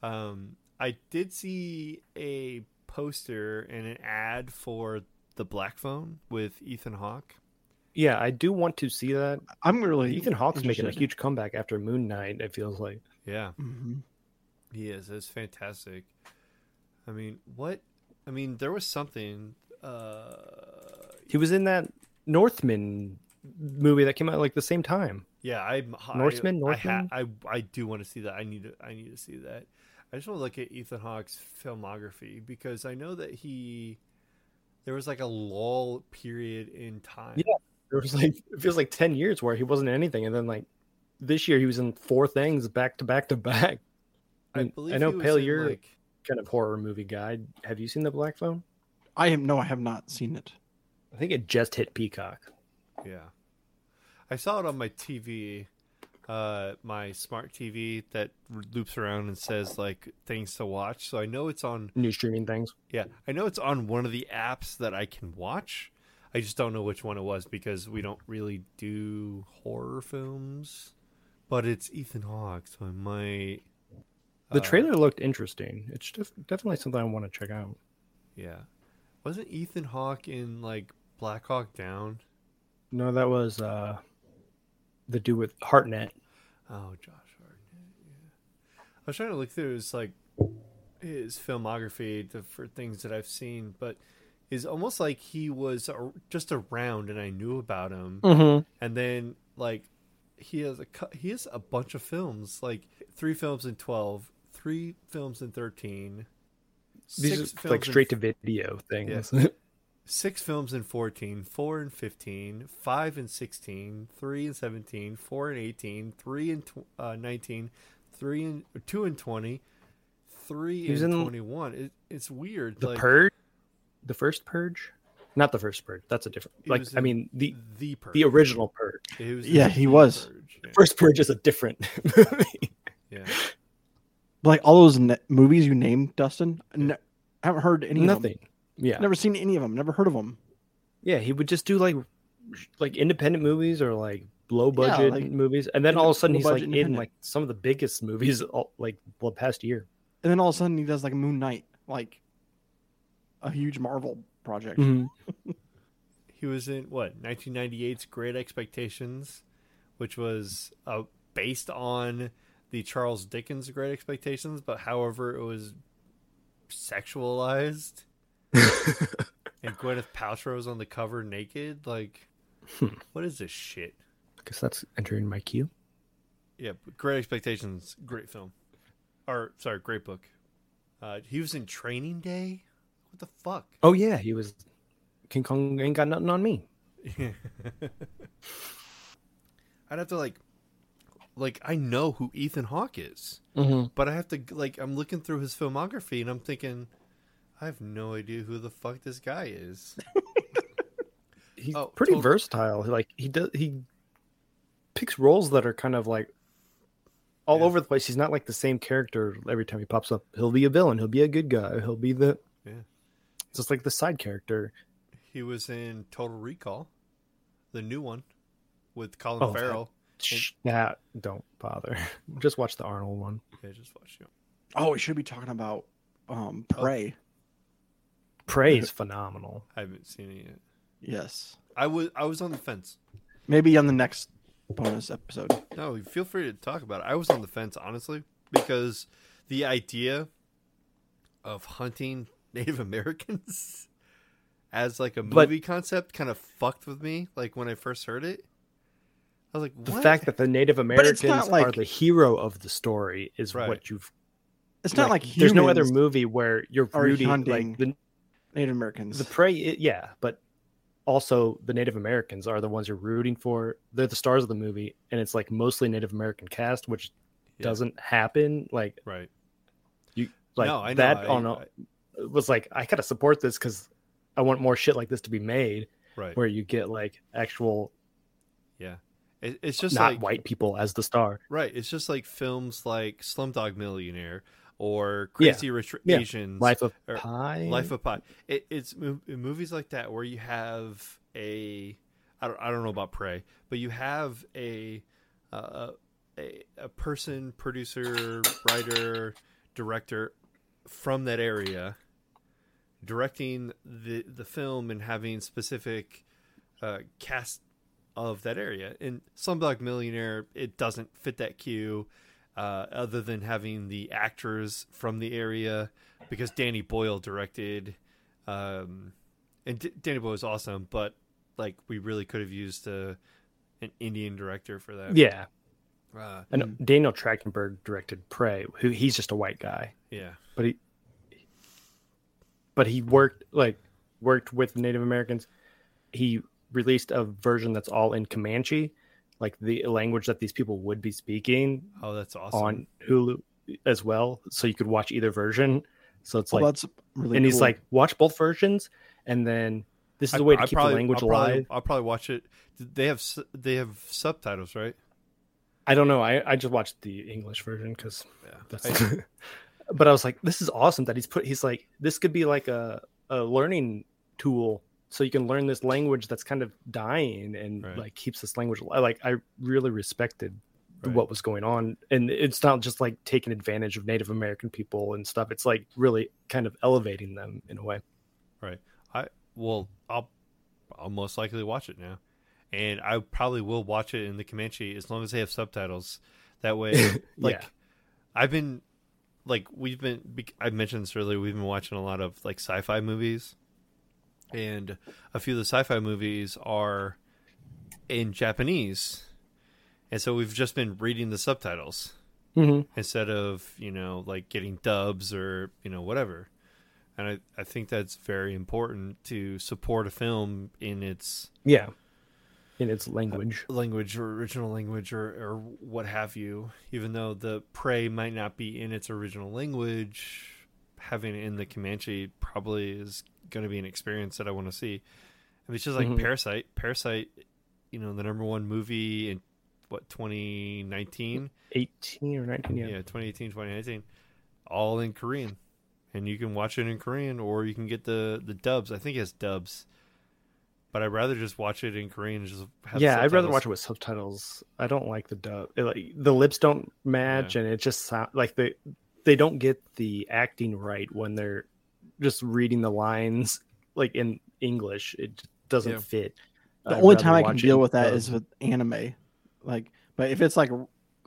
Um, I did see a poster and an ad for the Black Phone with Ethan Hawke. Yeah, I do want to see that. I'm really Ethan Hawke's making a huge comeback after Moon Knight. It feels like. Yeah, Mhm. he is. It's fantastic. I mean, what? I mean, there was something. Uh, He was in that Northman movie that came out like the same time. Yeah, I'm I- Norseman, I, ha- Northman? I I do want to see that. I need to. I need to see that. I just want to look at Ethan Hawke's filmography because I know that he there was like a lull period in time. Yeah. There was like it feels like ten years where he wasn't in anything, and then like this year he was in four things back to back to back. I And believe I know he was Pale, in, you're like kind of horror movie guy. Have you seen the Black Phone? I am no, I have not seen it. I think it just hit Peacock. yeah. I saw it on my TV, uh, my smart TV that loops around and says like things to watch. So I know it's on New streaming things. Yeah, I know it's on one of the apps that I can watch. I just don't know which one it was because we don't really do horror films. But it's Ethan Hawke, so I might. The uh, trailer looked interesting. It's def- definitely something I want to check out. Yeah, wasn't Ethan Hawke in like Black Hawk Down? No, that was uh the dude with Hartnett. Oh, Josh Hartnett. Yeah, I was trying to look through his like his filmography to, for things that I've seen, but it's almost like he was a, just around and I knew about him. Mm-hmm. and then like he has a he has a bunch of films like three films in 12 three films in 13 These six are like films in- straight to video things. six films in 14 four in 15 five in 16 three in 17 four in 18 three in tw- uh, 19 three in two in 20 three in in 21 it, it's weird the like Purge, the first Purge, not the first Purge. That's a different. he Like was I mean the the purge. the original Purge. He was Yeah, he was. Purge, yeah. First Purge is a different [laughs] movie. yeah like all those ne- movies you named, Dustin, ne- I haven't heard any of Nothing. them. Yeah. Never seen any of them. Never heard of them. Yeah, he would just do like like independent movies or like low budget like, movies, and then all of a sudden he's like in like some of the biggest movies all, like the past year. And then all of a sudden he does like Moon Knight, like a huge Marvel project. Mm-hmm. [laughs] He was in what 1998's Great Expectations, which was uh, based on the Charles Dickens Great Expectations, but however it was sexualized. [laughs] and Gwyneth Paltrow's on the cover naked. Like, what is this shit? I guess that's entering my queue. Yeah, Great Expectations, great film. Or sorry, great book. Uh, he was in Training Day. What the fuck? Oh yeah, he was King Kong ain't got nothing on me. [laughs] I'd have to like, like I know who Ethan Hawke is, Mm-hmm. but I have to like I'm looking through his filmography and I'm thinking, I have no idea who the fuck this guy is. [laughs] He's Oh, pretty tot- versatile. Like he does, he picks roles that are kind of like all Yeah. over the place. He's not like the same character every time he pops up. He'll be a villain. He'll be a good guy. He'll be the Yeah. Just like the side character. He was in Total Recall, the new one, with Colin Oh, Farrell. Shh, Nah, don't bother. [laughs] Just watch the Arnold one. Yeah, just watch you. Oh, we should be talking about um Oh. Prey. Prey is [laughs] phenomenal. I haven't seen it yet. Yes. I was I was on the fence. Maybe on the next bonus episode. No, feel free to talk about it. I was on the fence, honestly, because the idea of hunting [laughs] Native Americans as like a But- movie concept kind of fucked with me. Like when I first heard it, I was like, The fact that the Native Americans not are the hero of the story is Right. what you've. It's not like, there's no other movie where you're rooting hunting like the Native Americans. the prey. Yeah, but also the Native Americans are the ones you're rooting for. They're the stars of the movie, and it's like mostly Native American cast, which Yeah. doesn't happen. Like right? you like No, I know. that I- on a, was like I gotta support this because I want more shit like this to be made, Right. where you get like actual Yeah. It, it's just not like white people as the star. right. It's just like films like Slumdog Millionaire or Yeah. Crazy Rich Yeah. Asians. Life of Pi. Life of Pi. It, it's mo- movies like that where you have a I don't I don't know about Prey, but you have a uh, a a person, producer, writer, director from that area directing the the film and having specific uh, cast of that area. In Slumdog Millionaire, it doesn't fit that cue, uh, other than having the actors from the area, because Danny Boyle directed, um, and D- Danny Boyle is awesome, but like we really could have used a, an Indian director for that. Yeah, uh, I know Daniel Trachtenberg directed Prey. Who he's just a white guy, yeah, but he but he worked like worked with Native Americans. He released a version that's all in Comanche, like the language that these people would be speaking oh, that's awesome. on Hulu as well, so you could watch either version. So it's Oh, like, that's really and he's like, watch both versions, and then this is I- a way to I keep probably- the language I'll probably, alive. I'll probably watch it. They have they have subtitles, right? I don't know. I, I just watched the English version because Yeah. that's. I- [laughs] but I was like, this is awesome that he's put. He's like, this could be like a a learning tool, so you can learn this language that's kind of dying and Right. like keeps this language alive. Like I really respected Right. what was going on, and it's not just like taking advantage of Native American people and stuff. It's like really kind of elevating them in a way. Right. I well, I'll I'll most likely watch it now, and I probably will watch it in the Comanche as long as they have subtitles. That way, [laughs] like Yeah. I've been like we've been I mentioned this earlier. We've been watching a lot of like sci-fi movies, and a few of the sci-fi movies are in Japanese, and so we've just been reading the subtitles Mm-hmm. instead of you know like getting dubs or you know whatever and I, I think that's very important to support a film in its Yeah, in its language. language or original language or, or what have you even though the prey might not be in its original language having it in the comanche probably is going to be an experience that i want to see I mean, it's just like Mhm. parasite parasite you know the number one movie in what 2019 Eighteen or nineteen. yeah, Yeah. 2018 2019 all in Korean, and you can watch it in Korean, or you can get the the dubs. I think it has dubs, but I'd rather just watch it in Korean. And just have yeah, I'd rather watch it with subtitles. I don't like the dub. it, like, the lips don't match, and it just sound like they they don't get the acting right when they're just reading the lines like in English. It just doesn't Yeah. fit. The I'd only time I can deal with that dub. is with anime. Like, but if it's like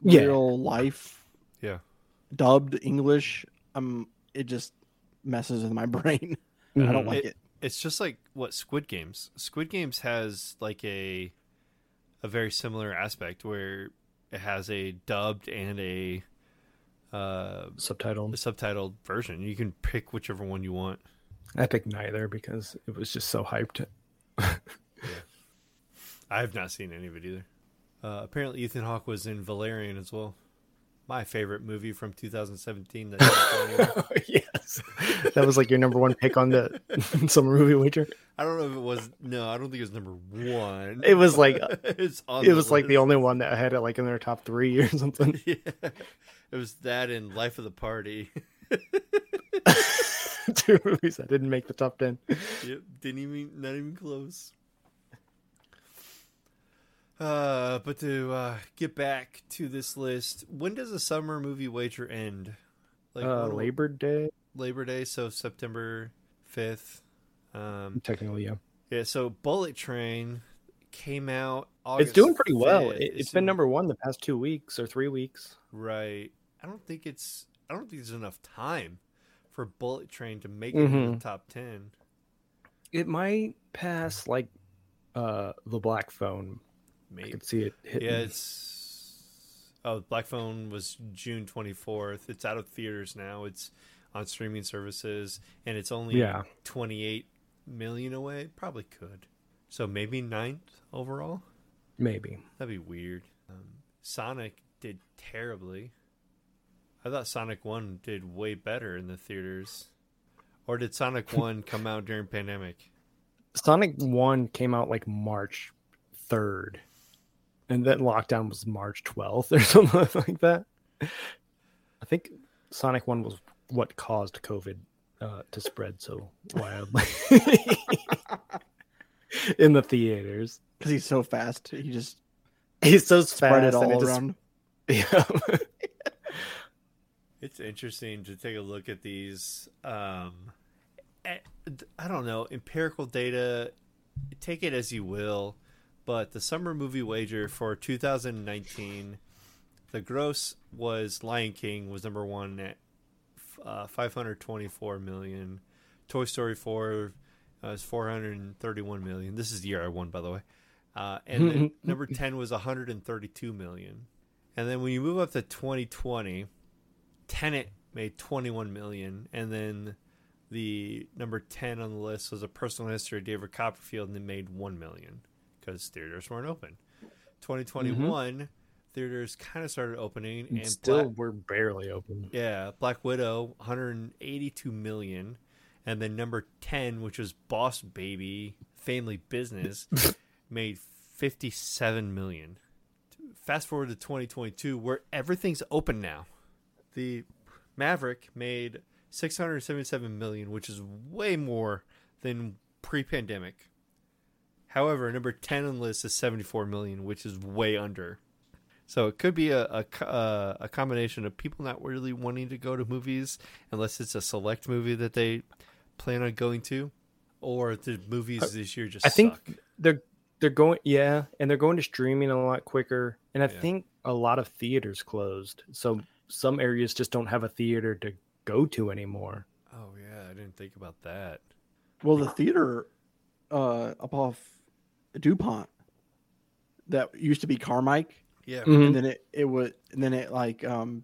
Yeah. real life, Yeah. dubbed English, um, it just messes with my [laughs] brain. I don't Mhm. like it. It's just like what Squid Games. Squid Games has like a a very similar aspect where it has a dubbed and a uh, subtitle. a subtitled version. You can pick whichever one you want. I picked neither because it was just so hyped. [laughs] yeah. I have not seen any of it either. Uh, apparently, Ethan Hawke was in Valerian as well. My favorite movie from 2017. That didn't go anywhere. [laughs] yes, that was like your number one pick on the [laughs] summer movie wager. I don't know if it was. No, I don't think it was number one. It was like [laughs] it's it was like the only one that had it like in their top three or something. Yeah, it was that and Life of the Party. Two movies that didn't make the top ten. yep, didn't even not even close. Uh, but to uh, get back to this list, when does a summer movie wager end? Like uh, Labor Day, Labor Day, so September fifth. Um, technically, yeah. yeah, so Bullet Train came out. August it's doing pretty well. 5th. It, it's been number one the past two weeks or three weeks. right. I don't think it's. I don't think there's enough time for Bullet Train to make it in the Mhm. top ten. It might pass like uh the Black Phone. I can see it hitting. Yeah, it's. Oh, Black Phone was June 24th. It's out of theaters now. It's on streaming services, and it's only Yeah. 28 million away. Probably could. So maybe ninth overall. maybe. That'd be weird. Um, Sonic did terribly. I thought Sonic 1 did way better in the theaters. Or did Sonic [laughs] 1 come out during pandemic? Sonic One came out like March third, and then lockdown was March twelfth or [laughs] something like that. I think Sonic One was what caused COVID uh, to spread so wildly [laughs] in the theaters. because he's so fast. He just He's so spread fast it and all just- around. [laughs] Yeah. It's interesting to take a look at these. Um, eh, I don't know empirical data. Take it as you will, but the summer movie wager for 2019, the gross was Lion King was number one at uh, 524 million. Toy Story 4 uh, is 431 million. This is the year I won, by the way. Uh, and then [laughs] number 10 was 132 million. And then when you move up to 2020, Tenet made 21 million, and then the number 10 on the list was a personal history of David Copperfield, and it made 1 million because theaters weren't open. Mm-hmm. 2021, theaters kind of started opening, and Still, Black- we're barely open. yeah, Black Widow, 182 million, and then number 10, which was Boss Baby Family Business, [laughs] made 57 million. Fast forward to 2022, where everything's open now. The Maverick made 677 million, which is way more than pre-pandemic. However, number 10 on the list is 74 million, which is way under. So it could be a a, uh, a combination of people not really wanting to go to movies unless it's a select movie that they plan on going to, or the movies this year just I think suck. they're they're going yeah, and they're going to streaming a lot quicker. And I Yeah. think a lot of theaters closed, so some areas just don't have a theater to go to anymore. Oh yeah, I didn't think about that. Well, the theater uh, up off Dupont that used to be Carmike, Yeah, Mhm. and then it it was and then it like um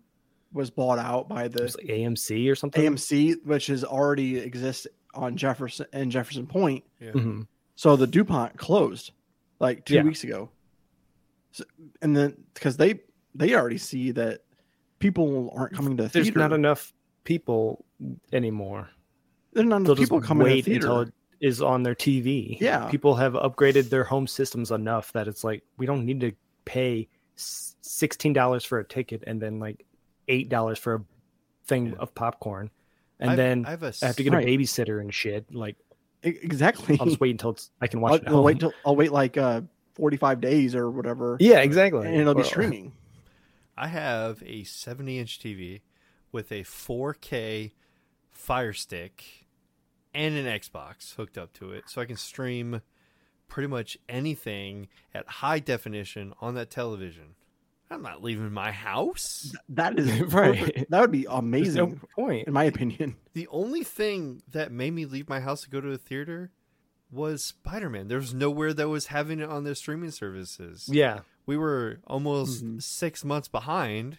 was bought out by the was like AMC or something. AMC, which is already exists on Jefferson and Jefferson Point. yeah. Mhm. So the Dupont closed like two Yeah. weeks ago, so, and then because they they already see that people aren't coming to the There's not enough people anymore. There's not They'll enough people just coming to the wait theater. Until it is on their TV. Yeah. people have upgraded their home systems enough that it's like we don't need to pay sixteen dollars for a ticket and then like eight dollars for a thing Yeah. of popcorn, and I've- then I have a I have to get Right. a babysitter and shit. Like exactly. I'll just wait until it's, I can [laughs] watch I'll, it. at I'll wait home. till I'll wait like uh 45 days or whatever. yeah, exactly. and it'll be Or- streaming. I have a 70 inch TV with a 4K Fire Stick and an Xbox hooked up to it, so I can stream pretty much anything at high definition on that television. I'm not leaving my house. That is [laughs] Right. That would be amazing, no point. in my opinion. The only thing that made me leave my house to go to a theater was Spider Man. There was nowhere that was having it on their streaming services. Yeah, we were almost Mhm. six months behind.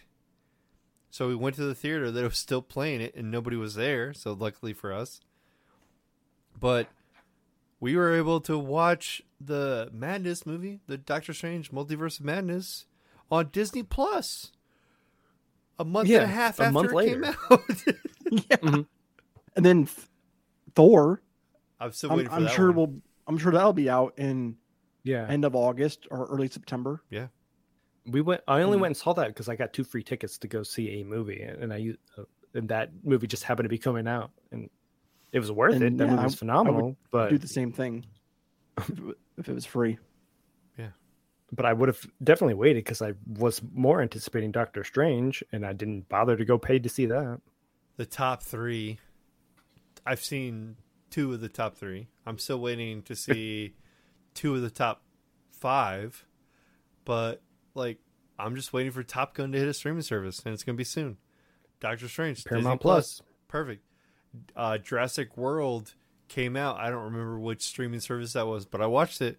So we went to the theater that was still playing it and nobody was there. So luckily for us. But we were able to watch the Madness movie, the Doctor Strange Multiverse of Madness, on Disney Plus. A month and a half a after month it later. came out. [laughs] yeah. Mhm. And then Thor, I'm still I'm, for I'm that sure one. will I'm sure that'll be out in yeah. end of August or early September. Yeah. We went. I only Mm. went and saw that because I got two free tickets to go see a movie, and I used uh, and that movie just happened to be coming out, and it was worth And it. That yeah, movie was phenomenal, but Do the same thing if it wa- if it was free. Yeah, but I would have definitely waited because I was more anticipating Doctor Strange, and I didn't bother to go pay to see that. the top three. I've seen two of the top three. I'm still waiting to see [laughs] two of the top five, but like I'm just waiting for Top Gun to hit a streaming service, and it's gonna be soon. Doctor Strange, Paramount Disney Plus. perfect. Uh, Jurassic World came out. I don't remember which streaming service that was, but I watched it.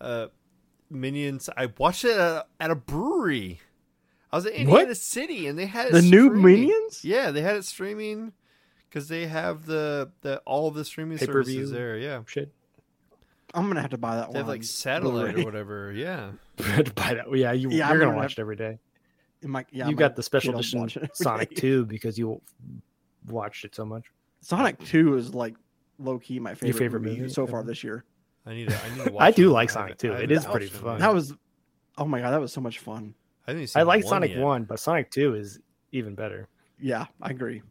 Uh, Minions. I watched it at a, at a brewery. I was in Indiana City, and they had it The new. Minions? Yeah, they had it streaming because they have the the all the streaming Pay-per-view. services there. Yeah, Shit, I'm gonna have to buy that they one. have like on satellite Blu-ray. or [laughs] whatever. Yeah, I had to buy that. Yeah, you, Yeah, you're I'm gonna gonna watch have- it every day. It might- yeah, you my got the special edition watch it every Sonic day. 2 because you watched it so much. Sonic Two is like low key my favorite, favorite movie, movie? so far this year. I need to. I need to [laughs] watch. I do like Sonic haven't- too. I It haven't is pretty fun. That was oh my god, that was so much fun. I, haven't I like one Sonic yet. 1, but Sonic 2 is even better. Yeah, I agree.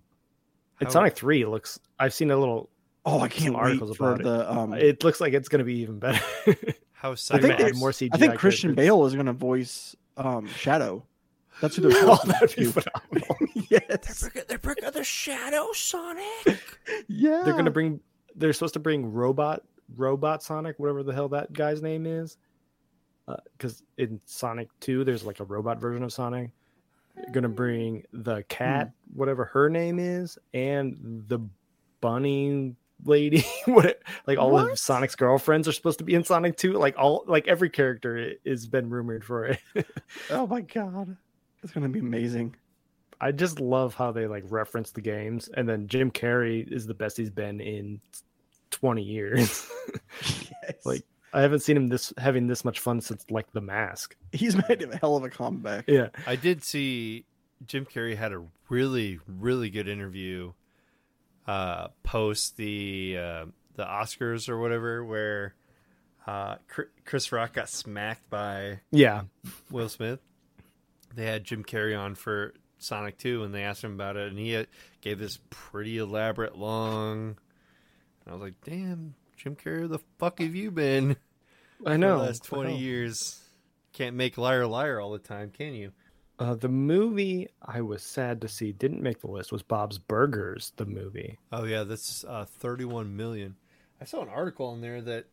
And How- Sonic 3 looks I've seen a little Oh, I can't wait articles for about it. um. it looks like it's going to be even better. [laughs] How I Sonic think They they- more CGI I think Christian characters. Bale is gonna voice um Shadow. That's who they're [laughs] oh, supposed that'd to be do. phenomenal. [laughs] yes. They're bringing the shadow Sonic. [laughs] Yeah. They're going to bring they're supposed to bring robot robot Sonic, whatever the hell that guy's name is. Uh, because in Sonic 2, there's like a robot version of Sonic. They're going to bring the cat, hmm. whatever her name is, and the bunny lady. what like all of Sonic's girlfriends are supposed to be in Sonic 2. Like all like every character i- has been rumored for it. Oh my god. It's gonna be amazing. I just love how they like reference the games, and then Jim Carrey is the best he's been in twenty years. [laughs] Yes. like I haven't seen him this having this much fun since like The Mask. he's [laughs] made a hell of a comeback. Yeah, I did see Jim Carrey had a really really good interview uh post the uh the Oscars or whatever where uh Chris Rock got smacked by yeah. Will Smith. They had Jim Carrey on for Sonic 2 and they asked him about it and he gave this pretty elaborate long and I was like, "Damn, Jim Carrey, the fuck have you been?" I know. the last 20 Wow. years. Can't make liar liar all the time, can you? Uh, the movie I was sad to see didn't make the list was Bob's Burgers. The movie. Oh yeah, that's uh, 31 million. I saw an article in there that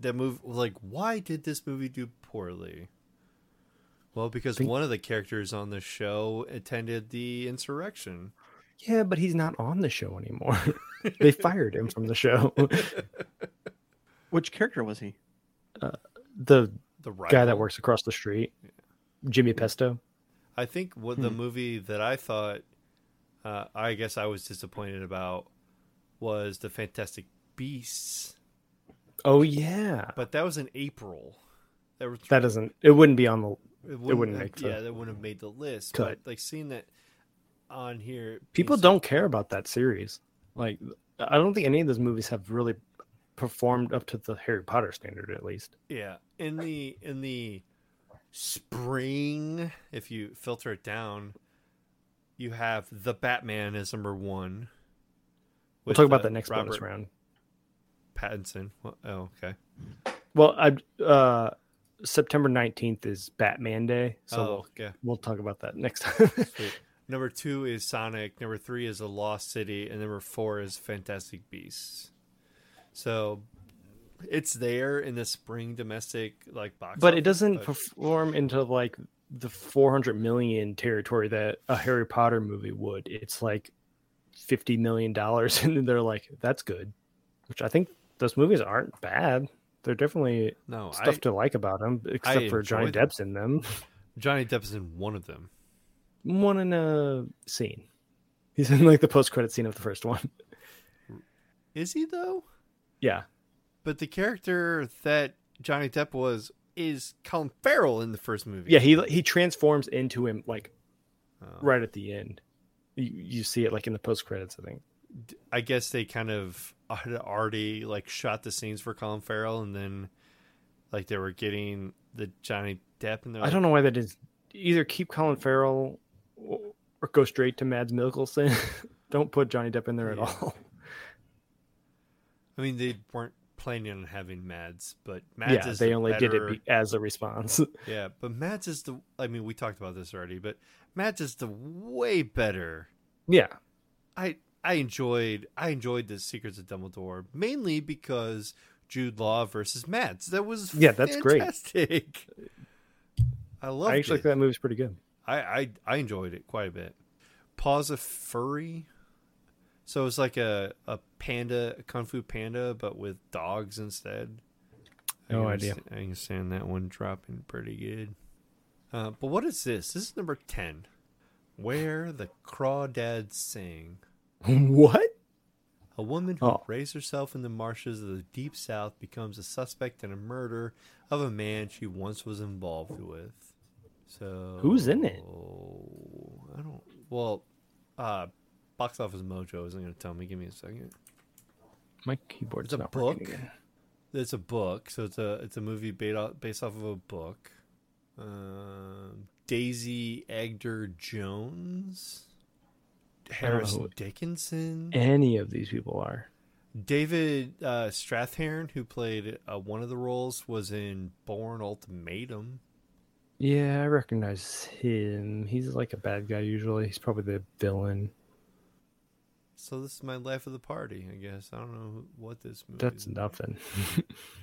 that movie was like why did this movie do poorly? Well, because Think- one of the characters on the show attended the insurrection. Yeah, but he's not on the show anymore. [laughs] they fired him from the show. [laughs] Which character was he? the The guy that works across the street, Jimmy Pesto. I think what the Hmm. movie that I thought, uh, I guess I was disappointed about, was the Fantastic Beasts. Oh yeah, But that was in April. That was that doesn't. It wouldn't be on the. It wouldn't have- make the yeah that wouldn't have made the list. cut. But like seeing that on here, People don't care about that series. Like, I don't think any of those movies have really performed up to the Harry Potter standard, at least. Yeah, in the in the spring, if you filter it down, you have the Batman as number one. We'll talk about uh, that next bonus round. Pattinson. Well, Oh, okay. Well, I uh September 19th is Batman Day, so oh, we'll, okay. we'll talk about that next [laughs] time. Number two is Sonic. Number three is The Lost City, and number four is Fantastic Beasts. So it's there in the spring domestic like box, but it doesn't but- perform into like the 400 million territory that a Harry Potter movie would. It's like 50 million dollars [laughs] and they're like that's good. Which I think those movies aren't bad. They're definitely no stuff I, to like about them except for Johnny them. Depp's in them. [laughs] Johnny Depp is in one of them. One in a scene. He's in like the post credit scene of the first one. [laughs] Is he though? Yeah. But the character that Johnny Depp was is Colin Farrell in the first movie. Yeah, he he transforms into him like Oh. right at the end. You, you see it like in the post credits, I think. I guess they kind of had already like shot the scenes for Colin Farrell, and then like they were getting the Johnny Depp, and I like, don't know why they did either keep Colin Farrell or, or go straight to Mads Mikkelsen. [laughs] don't put Johnny Depp in there at all. I mean, they weren't planning on having Mads, but Mads yeah, is they the only did it be, as a response. [laughs] Yeah, but Mads is the. I mean, we talked about this already, but Mads is the way better. yeah, I I enjoyed I enjoyed the Secrets of Dumbledore mainly because Jude Law versus Mads. That was Yeah, that's great. [laughs] I love I actually it. think that movie's pretty good. I, I I enjoyed it quite a bit. Paws of Fury. So it's like a, a panda, a kung fu panda, but with dogs instead. I No can idea. I understand that one dropping pretty good. Uh, but what is this? This is number 10. Where the Crawdads Sing. [laughs] what? A woman who Oh. raised herself in the marshes of the deep south becomes a suspect in a murder of a man she once was involved with. So Who's in it? I don't. Well, uh, Box Office Mojo isn't going to tell me. Give me a second. My keyboard's It's a not book. It's a book, so it's a it's a movie based off, based off of a book. Um, Daisy Edgar-Jones, Harris Dickinson, Any of these people are. David uh, Strathairn, who played uh, one of the roles, was in Bourne Ultimatum. Yeah, I recognize him. He's like a bad guy usually. He's probably the villain. So this is my life of the party, I guess. I don't know what this movie. That's nothing. [laughs]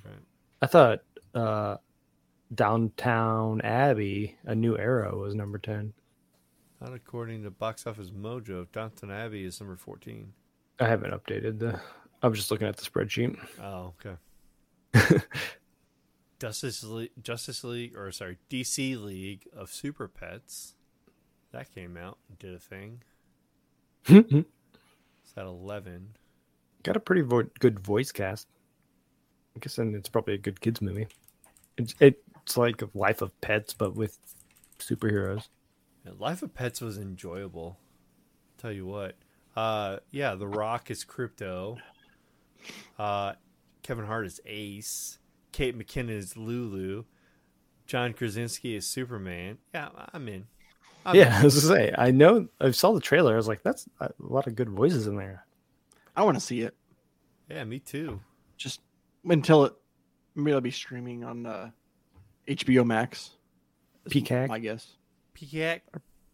Right. I thought uh, Downton Abbey, A New Era, was number 10. Not according to Box Office Mojo. Downton Abbey is number fourteen. I haven't updated the. I was just looking at the spreadsheet. Oh, okay. [laughs] Justice League, Justice League, or sorry, DC League of Super Pets. That came out, and did a thing. [laughs] It's at eleven. Got a pretty vo- good voice cast. I guess then it's probably a good kids movie. It's it's like Life of Pets, but with superheroes. Yeah, Life of Pets was enjoyable. Tell you what. Uh yeah, The Rock is Krypto. Uh Kevin Hart is Ace. Kate McKinnon is Lulu. John Krasinski is Superman. Yeah, I'm in. I'm yeah, [laughs] I was gonna say. I know. I saw the trailer. I was like, "That's a lot of good voices in there." I want to see it. Yeah, me too. Just until it maybe it'll be streaming on uh, HBO Max. is Peacock? my guess. Peacock,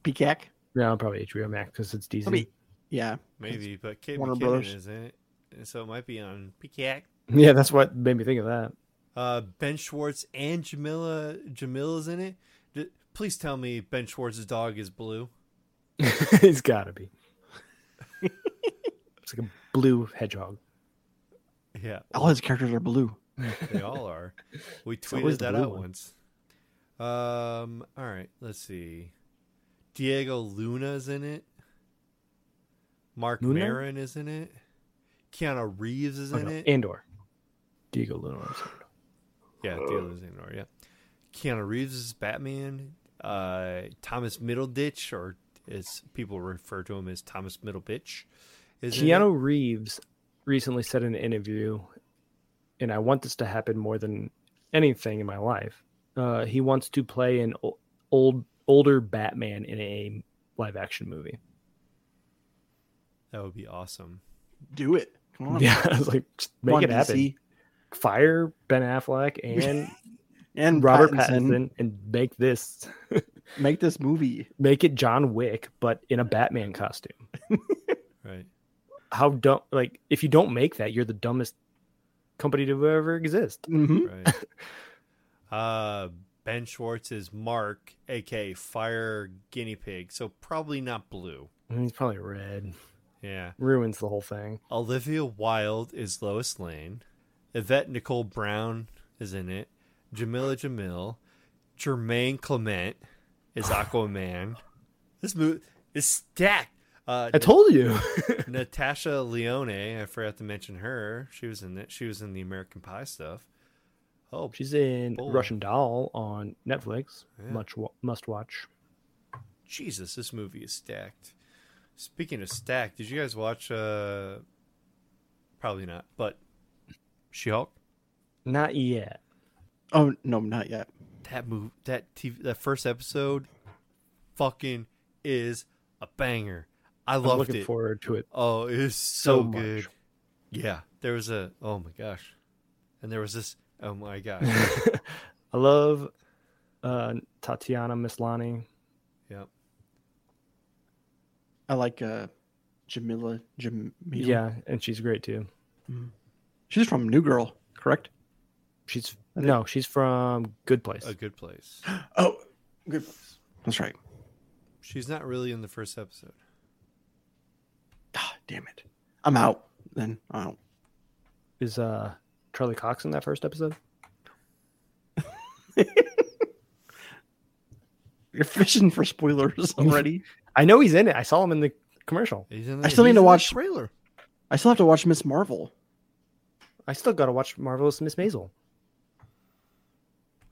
Peacock. No, probably HBO Max because it's DC. It'll yeah. maybe, but Kate Warner McKinnon Brothers. is in it. And so it might be on Peacock. Yeah, that's what made me think of that. Uh, ben Schwartz and Jameela Jamila's in it. D- please tell me Ben Schwartz's dog is blue. He's got to be. [laughs] it's like a blue hedgehog. Yeah, All his characters are blue. they all are. We tweeted that blue out one. once. Um. All right. Let's see. Diego Luna's in it. Mark Luna? Maron is in it. Keanu Reeves is Oh, in no, it. Andor. Diego Luna. Yeah, Diego's in there. Yeah. Keanu Reeves is Batman. Uh, Thomas Middleditch, or as people refer to him as Thomas Middlebitch, is. Keanu Reeves recently said in an interview, and I want this to happen more than anything in my life. Uh, he wants to play an old older Batman in a live action movie. That would be awesome. Do it. Come on. [laughs] Yeah, I was like, just make on, it happen. DC. Fire Ben Affleck [laughs] and And Robert Pattinson, Pattinson and make this [laughs] make this movie. make it John Wick, but in a Batman costume. Right. How dumb! Like, if you don't make that, you're the dumbest company to ever exist. hmm Right. Uh Ben Schwartz is Mark, aka Fire Guinea Pig. So probably not blue. He's probably red. Yeah. Ruins the whole thing. Olivia Wilde is Lois Lane. Yvette Nicole Brown is in it. Jameela Jamil. Jemaine Clement is [sighs] Aquaman. This movie is stacked. Uh, I told you. [laughs] [laughs] Natasha Lyonne, I forgot to mention her. She was in it. She was in the American Pie stuff. Oh, She's in Boy. Russian Doll on Netflix. Yeah. Much wa- must watch. Jesus, this movie is stacked. Speaking of stacked, did you guys watch? uh Probably not, but She-Hulk. Not yet. Oh no, not yet. That move, that TV, that first episode, fucking is a banger. I I'm loved looking it. forward to it. Oh, it is so, So much. good. Yeah, there was a. Oh my gosh, and there was this. Oh my [laughs] god. I love uh, Tatiana Maslany. yep. I like uh, Jameela. Jameela. Yeah, and she's great too. she's from New Girl, correct? She's no, she's from Good Place. A good place. [gasps] Oh, good. place. That's right. She's not really in the first episode. Ah, damn it. I'm out. Then I don't. Is uh Charlie Cox in that first episode? [laughs] You're fishing for spoilers [laughs] already. I know he's in it. I saw him in the commercial. He's in I still need to in the watch- trailer. I still have to watch Miss Marvel. I still got to watch Marvelous Miss Maisel.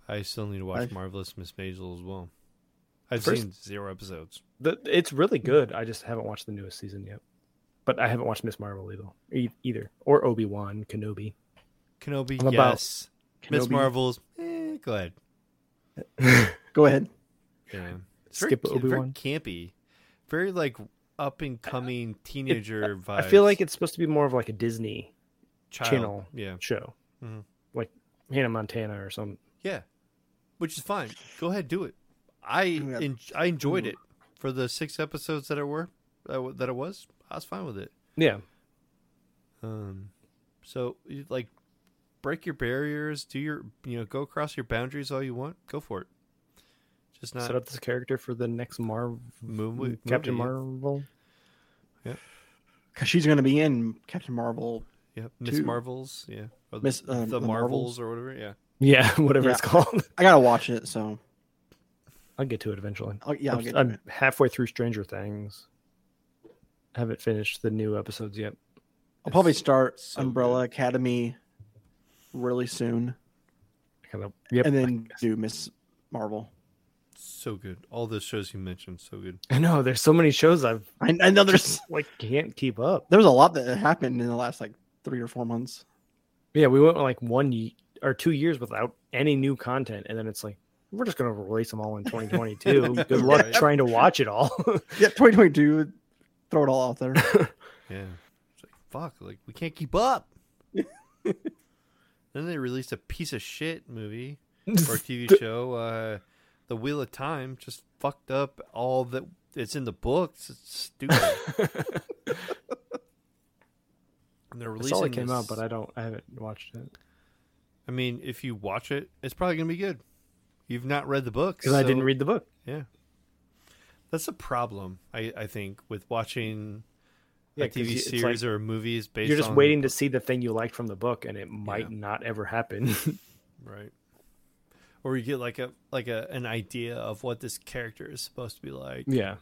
I still need to watch I've- Marvelous Miss Maisel as well. I've First- seen zero episodes. The, it's really good. I just haven't watched the newest season yet. But I haven't watched Miss Marvel either, either. or Obi Wan Kenobi. Kenobi, I'm yes. Miss Kenobi. Marvel's, eh, go ahead. [laughs] Go ahead. Yeah. It's Skip very, Obi very Wan. campy. Very like up and coming teenager vibes. I feel like it's supposed to be more of like a Disney Child. channel. Yeah. show, Mhm. like Hannah Montana or something. Yeah. Which is fine. Go ahead, do it. I Yeah. en- I enjoyed it for the six episodes that it were that that it was. I was fine with it. Yeah, Um, so you, like, break your barriers. Do your you know go across your boundaries all you want. Go for it. Just not set up this character for the next Marvel, movie. Captain movie, Marvel. Yeah, because she's going to be in Captain Marvel. Yeah, yeah. Miss Two. Marvels. Yeah, or Miss, the, um, the the Marvels Marvels. or whatever. Yeah. Yeah, [laughs] whatever Yeah. it's called. I got to watch it. So, I'll get to it eventually. I'll, yeah, I'll I'm, get I'm it. halfway through Stranger Things. Haven't finished the new episodes yet. I'll probably start so Umbrella Academy really soon. Kind of, yep. and then do Miss Marvel. So good. All those shows you mentioned, so good. I know there's so many shows I've I, I know there's just like can't keep up. there was a lot that happened in the last like three or four months. Yeah, we went like one ye- or two years without any new content, and then it's like we're just gonna release them all in 2022. [laughs] Good luck Right. trying to watch it all. [laughs] Yeah, 2022. Throw it all out there. [laughs] Yeah. It's like fuck, like we can't keep up. Then they released a piece of shit movie or [laughs] TV show, uh The Wheel of Time just fucked up all that it's in the books. It's stupid. [laughs] and they're I releasing saw it came out, but I don't. I haven't watched it I mean, if you watch it, it's probably gonna be good. You've not read the books. because I didn't read the book. Yeah. That's a problem, I, I think, with watching Yeah, a TV it's series like- or movies based You're just waiting to see the thing you liked from the book, and it might Yeah. not ever happen. [laughs] right. Or you get like a like a an idea of what this character is supposed to be like. Yeah,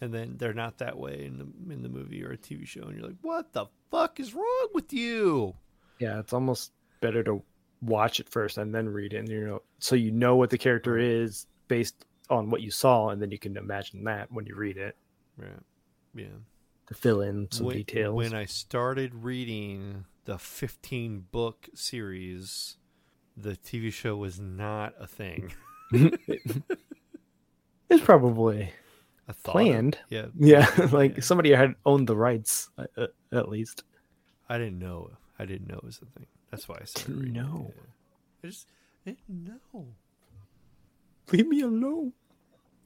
and then they're not that way in the in the movie or a TV show and you're like what the fuck is wrong with you? Yeah. It's almost better to watch it first and then read it, and you know, so you know what the character is based on what you saw, and then you can imagine that when you read it. Right. Yeah to fill in some when, details. when I started reading the 15 book series the TV show was not a thing [laughs] [laughs] it's probably a thought of- planned. yeah, Yeah, [laughs] like Yeah. somebody had owned the rights uh, uh, at least. I didn't know. I didn't know it was a thing. That's why I started Didn't reading it, know. yeah. I just didn't know. Leave me alone.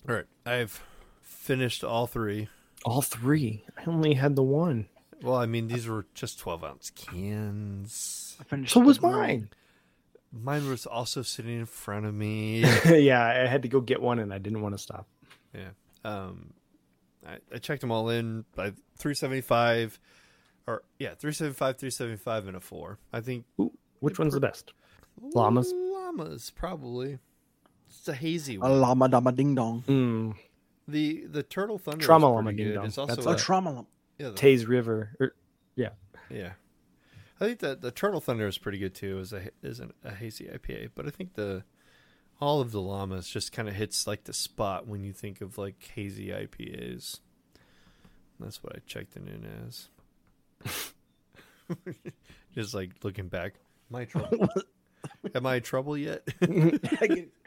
All right, I've finished all three. All three. I only had the one. Well, I mean, these were just twelve ounce cans. I finished So was the- mine. Mine was also sitting in front of me. [laughs] yeah, I had to go get one, and I didn't want to stop. Yeah. Um, I, I checked them all in by 375, or yeah, 375, 375, and a four. I think Ooh, which one's the best? Llamas? Llamas, probably. It's a hazy one. A one. llama dama ding dong. Mm, The the turtle thunder Trauma is llama pretty ding It's also That's A a, a- trauma llama. yeah, the- Taze River. Er, yeah. I think that the turtle thunder is pretty good too. As a is an, a hazy IPA, but I think the all of the llamas just kind of hits like the spot when you think of like hazy IPAs. That's what I checked it in as. [laughs] just like looking back, am I trouble? [laughs] Am I in trouble yet? am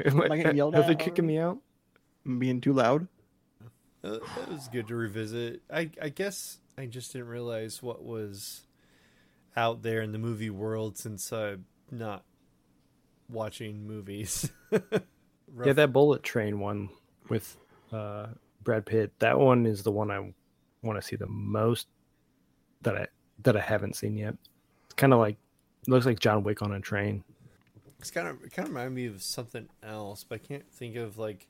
Am I getting yelled Are at they kicking me out? I'm being too loud. Uh, that was good to revisit. I I guess I just didn't realize what was out there in the movie world since I'm not watching movies. [laughs] Yeah, that Bullet Train one with uh, Brad Pitt. That one is the one I want to see the most that I that I haven't seen yet. It's kind of like looks like John Wick on a train. It's kind of it kind of reminded me of something else, but I can't think of like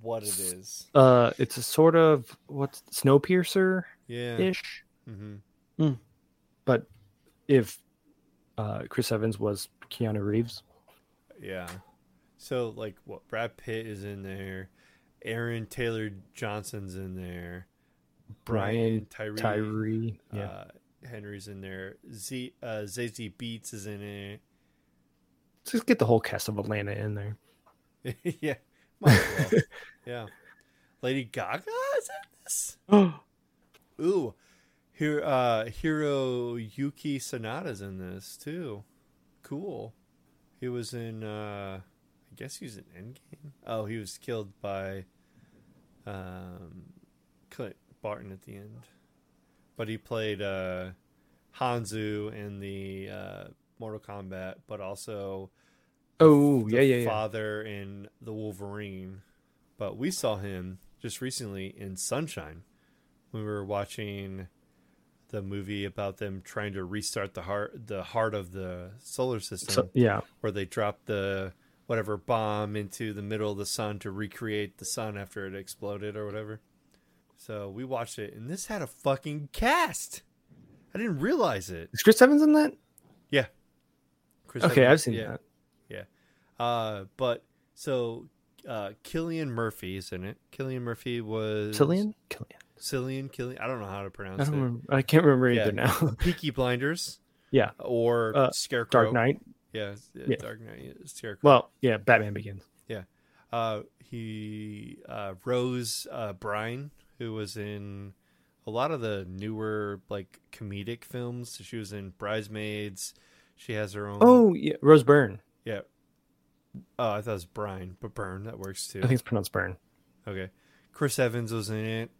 what it is. Uh, it's a sort of what's Snowpiercer Yeah. ish, hmm but if uh, Chris Evans was Keanu Reeves, Yeah. So like what Brad Pitt is in there, Aaron Taylor Johnson's in there, Brian Brian Tyree, Tyree, yeah, uh, Henry's in there, Z uh, Zazie Beetz is in it. just get the whole cast of Atlanta in there. [laughs] yeah, well. [laughs] yeah. Lady Gaga is in this. [gasps] Ooh, here uh, Hiro Yuki Sonata's in this too. Cool. He was in. uh I guess he was in Endgame. Oh, he was killed by um, Clint Barton at the end, but he played uh, Hanzo in the uh, Mortal Kombat, but also oh yeah, yeah, yeah. father in the Wolverine. But we saw him just recently in Sunshine when we were watching the movie about them trying to restart the heart the heart of the solar system So, yeah, where they dropped the whatever bomb into the middle of the sun to recreate the sun after it exploded or whatever. So we watched it and this had a fucking cast. I didn't realize it. is Chris Evans in that? Yeah. Chris Okay, Evans- I've seen yeah. that. Uh, but so uh, Killian Murphy is in it. Killian Murphy was Cillian? Killian. Cillian, Killian. I don't know how to pronounce I don't it. remember. I can't remember Yeah. either now. [laughs] Peaky Blinders yeah, or Uh, Scarecrow. Dark Knight. Yeah, yeah. Dark Knight. Scarecrow. Well, yeah, Batman Begins. Yeah. Uh, he uh, Rose uh, Brine, who was in a lot of the newer like comedic films. She was in Bridesmaids. She has her own. Oh yeah, Rose Byrne. yeah. Oh, I thought it was Brine, but Burn that works too. I think it's pronounced Burn. Okay. Chris Evans was in it.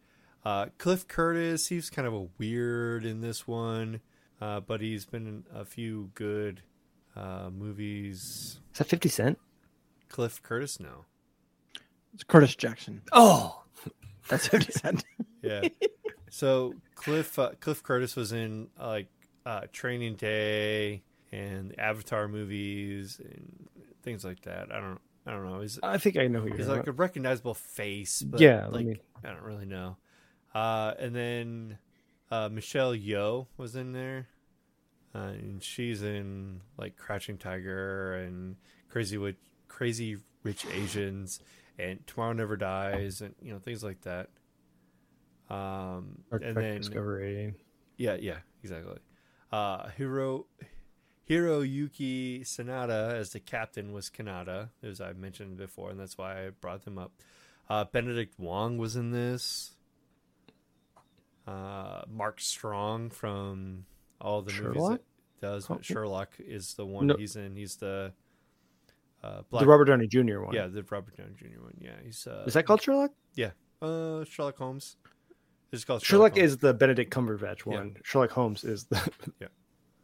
Uh, Cliff Curtis, he's kind of a weird in this one, uh, but he's been in a few good uh, movies. Is that Fifty Cent? Cliff Curtis, no. It's Curtis Jackson. Oh, [laughs] That's 50 Cent. [laughs] Yeah. so Cliff uh, Cliff Curtis was in uh, like uh, Training Day and the Avatar movies and things like that. I don't I don't know. He's I think I know who you're he's like a recognizable face, but Yeah, like me- I don't really know. Uh, and then uh, Michelle Yeoh was in there, uh, and she's in like Crouching Tiger and Crazy Witch, Crazy Rich Asians, and Tomorrow Never Dies, and you know things like that. Um, and Trek then Discovery. yeah, yeah, exactly. Uh, Hiro Hiroyuki Sanada as the captain was Kaneda, as I mentioned before, and that's why I brought them up. Uh, Benedict Wong was in this. Uh, Mark Strong from all the movies Sherlock? that does, but Sherlock is the one No. he's in. He's the uh, The Robert Downey Jr. one. yeah, the Robert Downey Jr. one. Yeah, he's uh, Is that called Sherlock? yeah, Uh, Sherlock Holmes. It's called Sherlock Holmes. is the Benedict Cumberbatch Yeah. one. Sherlock Holmes is the Yeah.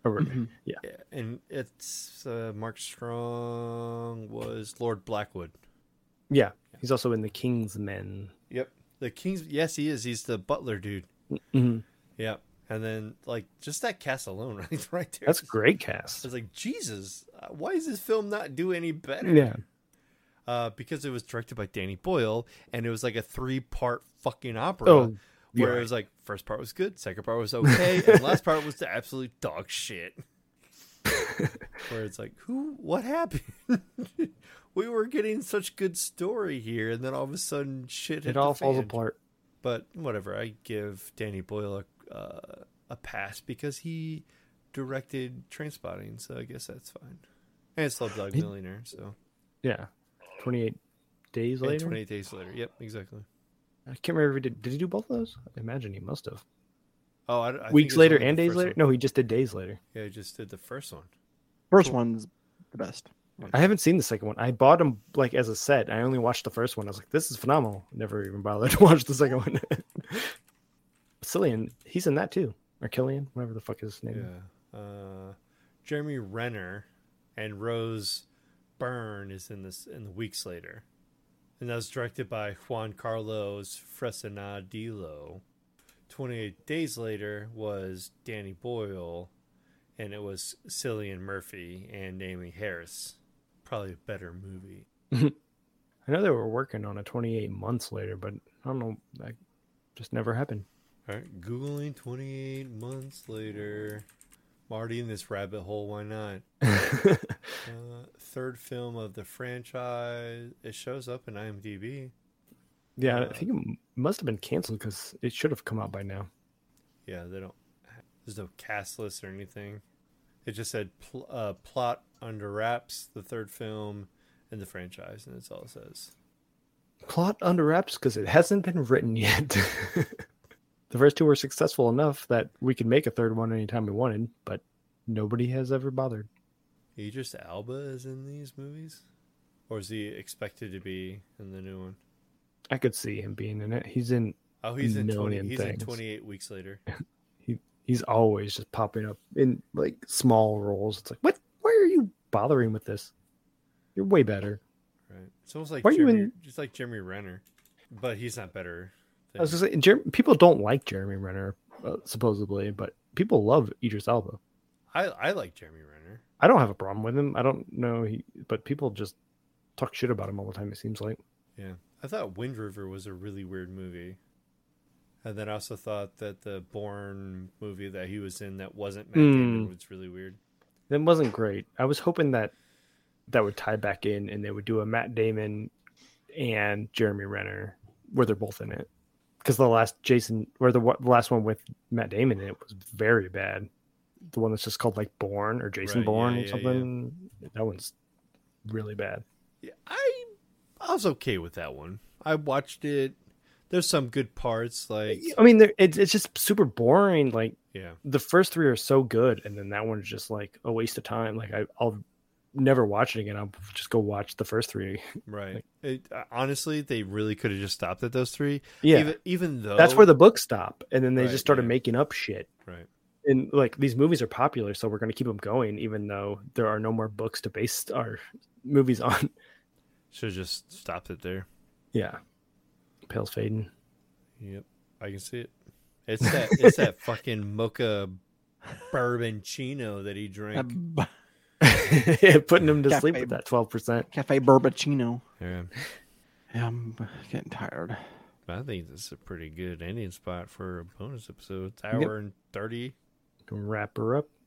Oh, Yeah, and it's uh, Mark Strong was Lord Blackwood. yeah. He's also in the Kingsman. Yep. The King's yes, he is. He's the butler dude. Mhm. Yep. And then like just that cast alone, [laughs] right, right there. That's a great cast. It's like Jesus. uh, Why does this film not do any better? Yeah. Uh, because it was directed by Danny Boyle, and it was like a three-part fucking opera. Oh, where it was like first part was good, second part was okay, [laughs] and last part was the absolute dog shit. [laughs] where it's like, who? What happened? [laughs] we were getting such good story here, and then all of a sudden, shit. It all falls apart. But whatever, I give Danny Boyle a uh, a pass because he directed Trainspotting, so I guess that's fine. And Slumdog Dog Millionaire, so Yeah. 28 days and later. 28 days later. Yep, exactly. I can't remember if he did. Did he do both of those? I imagine he must have. Oh, I, I Weeks it's later and days later? one. No, he just did days later. Yeah, he just did the first one. First Cool. one's the best. I haven't seen the second one. I bought them like as a set. I only watched the first one. I was like, this is phenomenal. Never even bothered [laughs] to watch the second one. [laughs] Cillian, he's in that too. Or Killian, whatever the fuck his name. Yeah. Uh, Jeremy Renner and Rose Byrne is in this in the weeks later. And that was directed by Juan Carlos Fresnadillo. 28 days later was Danny Boyle, and it was Cillian Murphy and Amy Harris. Probably a better movie. [laughs] I know they were working on a 28 months later, but I don't know. That just never happened. All right, Googling 28 months later. Marty in this rabbit hole, why not? [laughs] Uh, third film of the franchise. It shows up in IMDb. yeah, Uh, I think it must have been canceled because it should have come out by now. Yeah, they don't. There's no cast list or anything. It just said pl- uh, plot under wraps, the third film in the franchise, and that's all it says. Plot under wraps because it hasn't been written [laughs] yet. The first two were successful enough that we could make a third one anytime we wanted, but nobody has ever bothered. Idris Elba is in these movies, or is he expected to be in the new one? I could see him being in it. He's in. Oh, he's in twenty. Million He's in things. twenty-eight weeks later. [laughs] He he's always just popping up in like small roles. It's like, what? Why are you bothering with this? You're way better. Right. It's almost like Why Jeremy, in- just like Jeremy Renner, but he's not better. I was than- gonna say, Jer- people don't like Jeremy Renner, uh, supposedly, but people love Idris Elba. I I like Jeremy Renner. I don't have a problem with him. I don't know he, but people just talk shit about him all the time. It seems like. Yeah, I thought Wind River was a really weird movie, and then I also thought that the Bourne movie that he was in that wasn't Matt Damon Mm. was really weird. That wasn't great. I was hoping that that would tie back in and they would do a Matt Damon and Jeremy Renner where they're both in it. Because the last Jason, or the, the last one with Matt Damon in it was very bad. The one that's just called like Bourne or Jason Right, Bourne yeah, or yeah, something. That one's really bad. Yeah, I I was okay with that one. I watched it. There's some good parts, like I mean, there- it's it's just super boring. Like yeah, the first three are so good, and then that one's just like a waste of time. Like I, I'll never watch it again. I'll just go watch the first three. [laughs] right. It, uh, honestly, they really could have just stopped at those three. Yeah, even, even though that's where the books stop, and then they Right, just started yeah. making up shit. right. And like these movies are popular, so we're going to keep them going, even though there are no more books to base our movies on. [laughs] Should have just stopped it there. yeah, pale's fading. Yep, I can see it. It's that it's that [laughs] fucking mocha bourbon chino that he drank. [laughs] Putting them to sleep with that twelve percent. Cafe Bourbacino. yeah. Yeah, I'm getting tired. I think this is a pretty good ending spot for a bonus episode. It's hour and thirty. Can Wrap her up.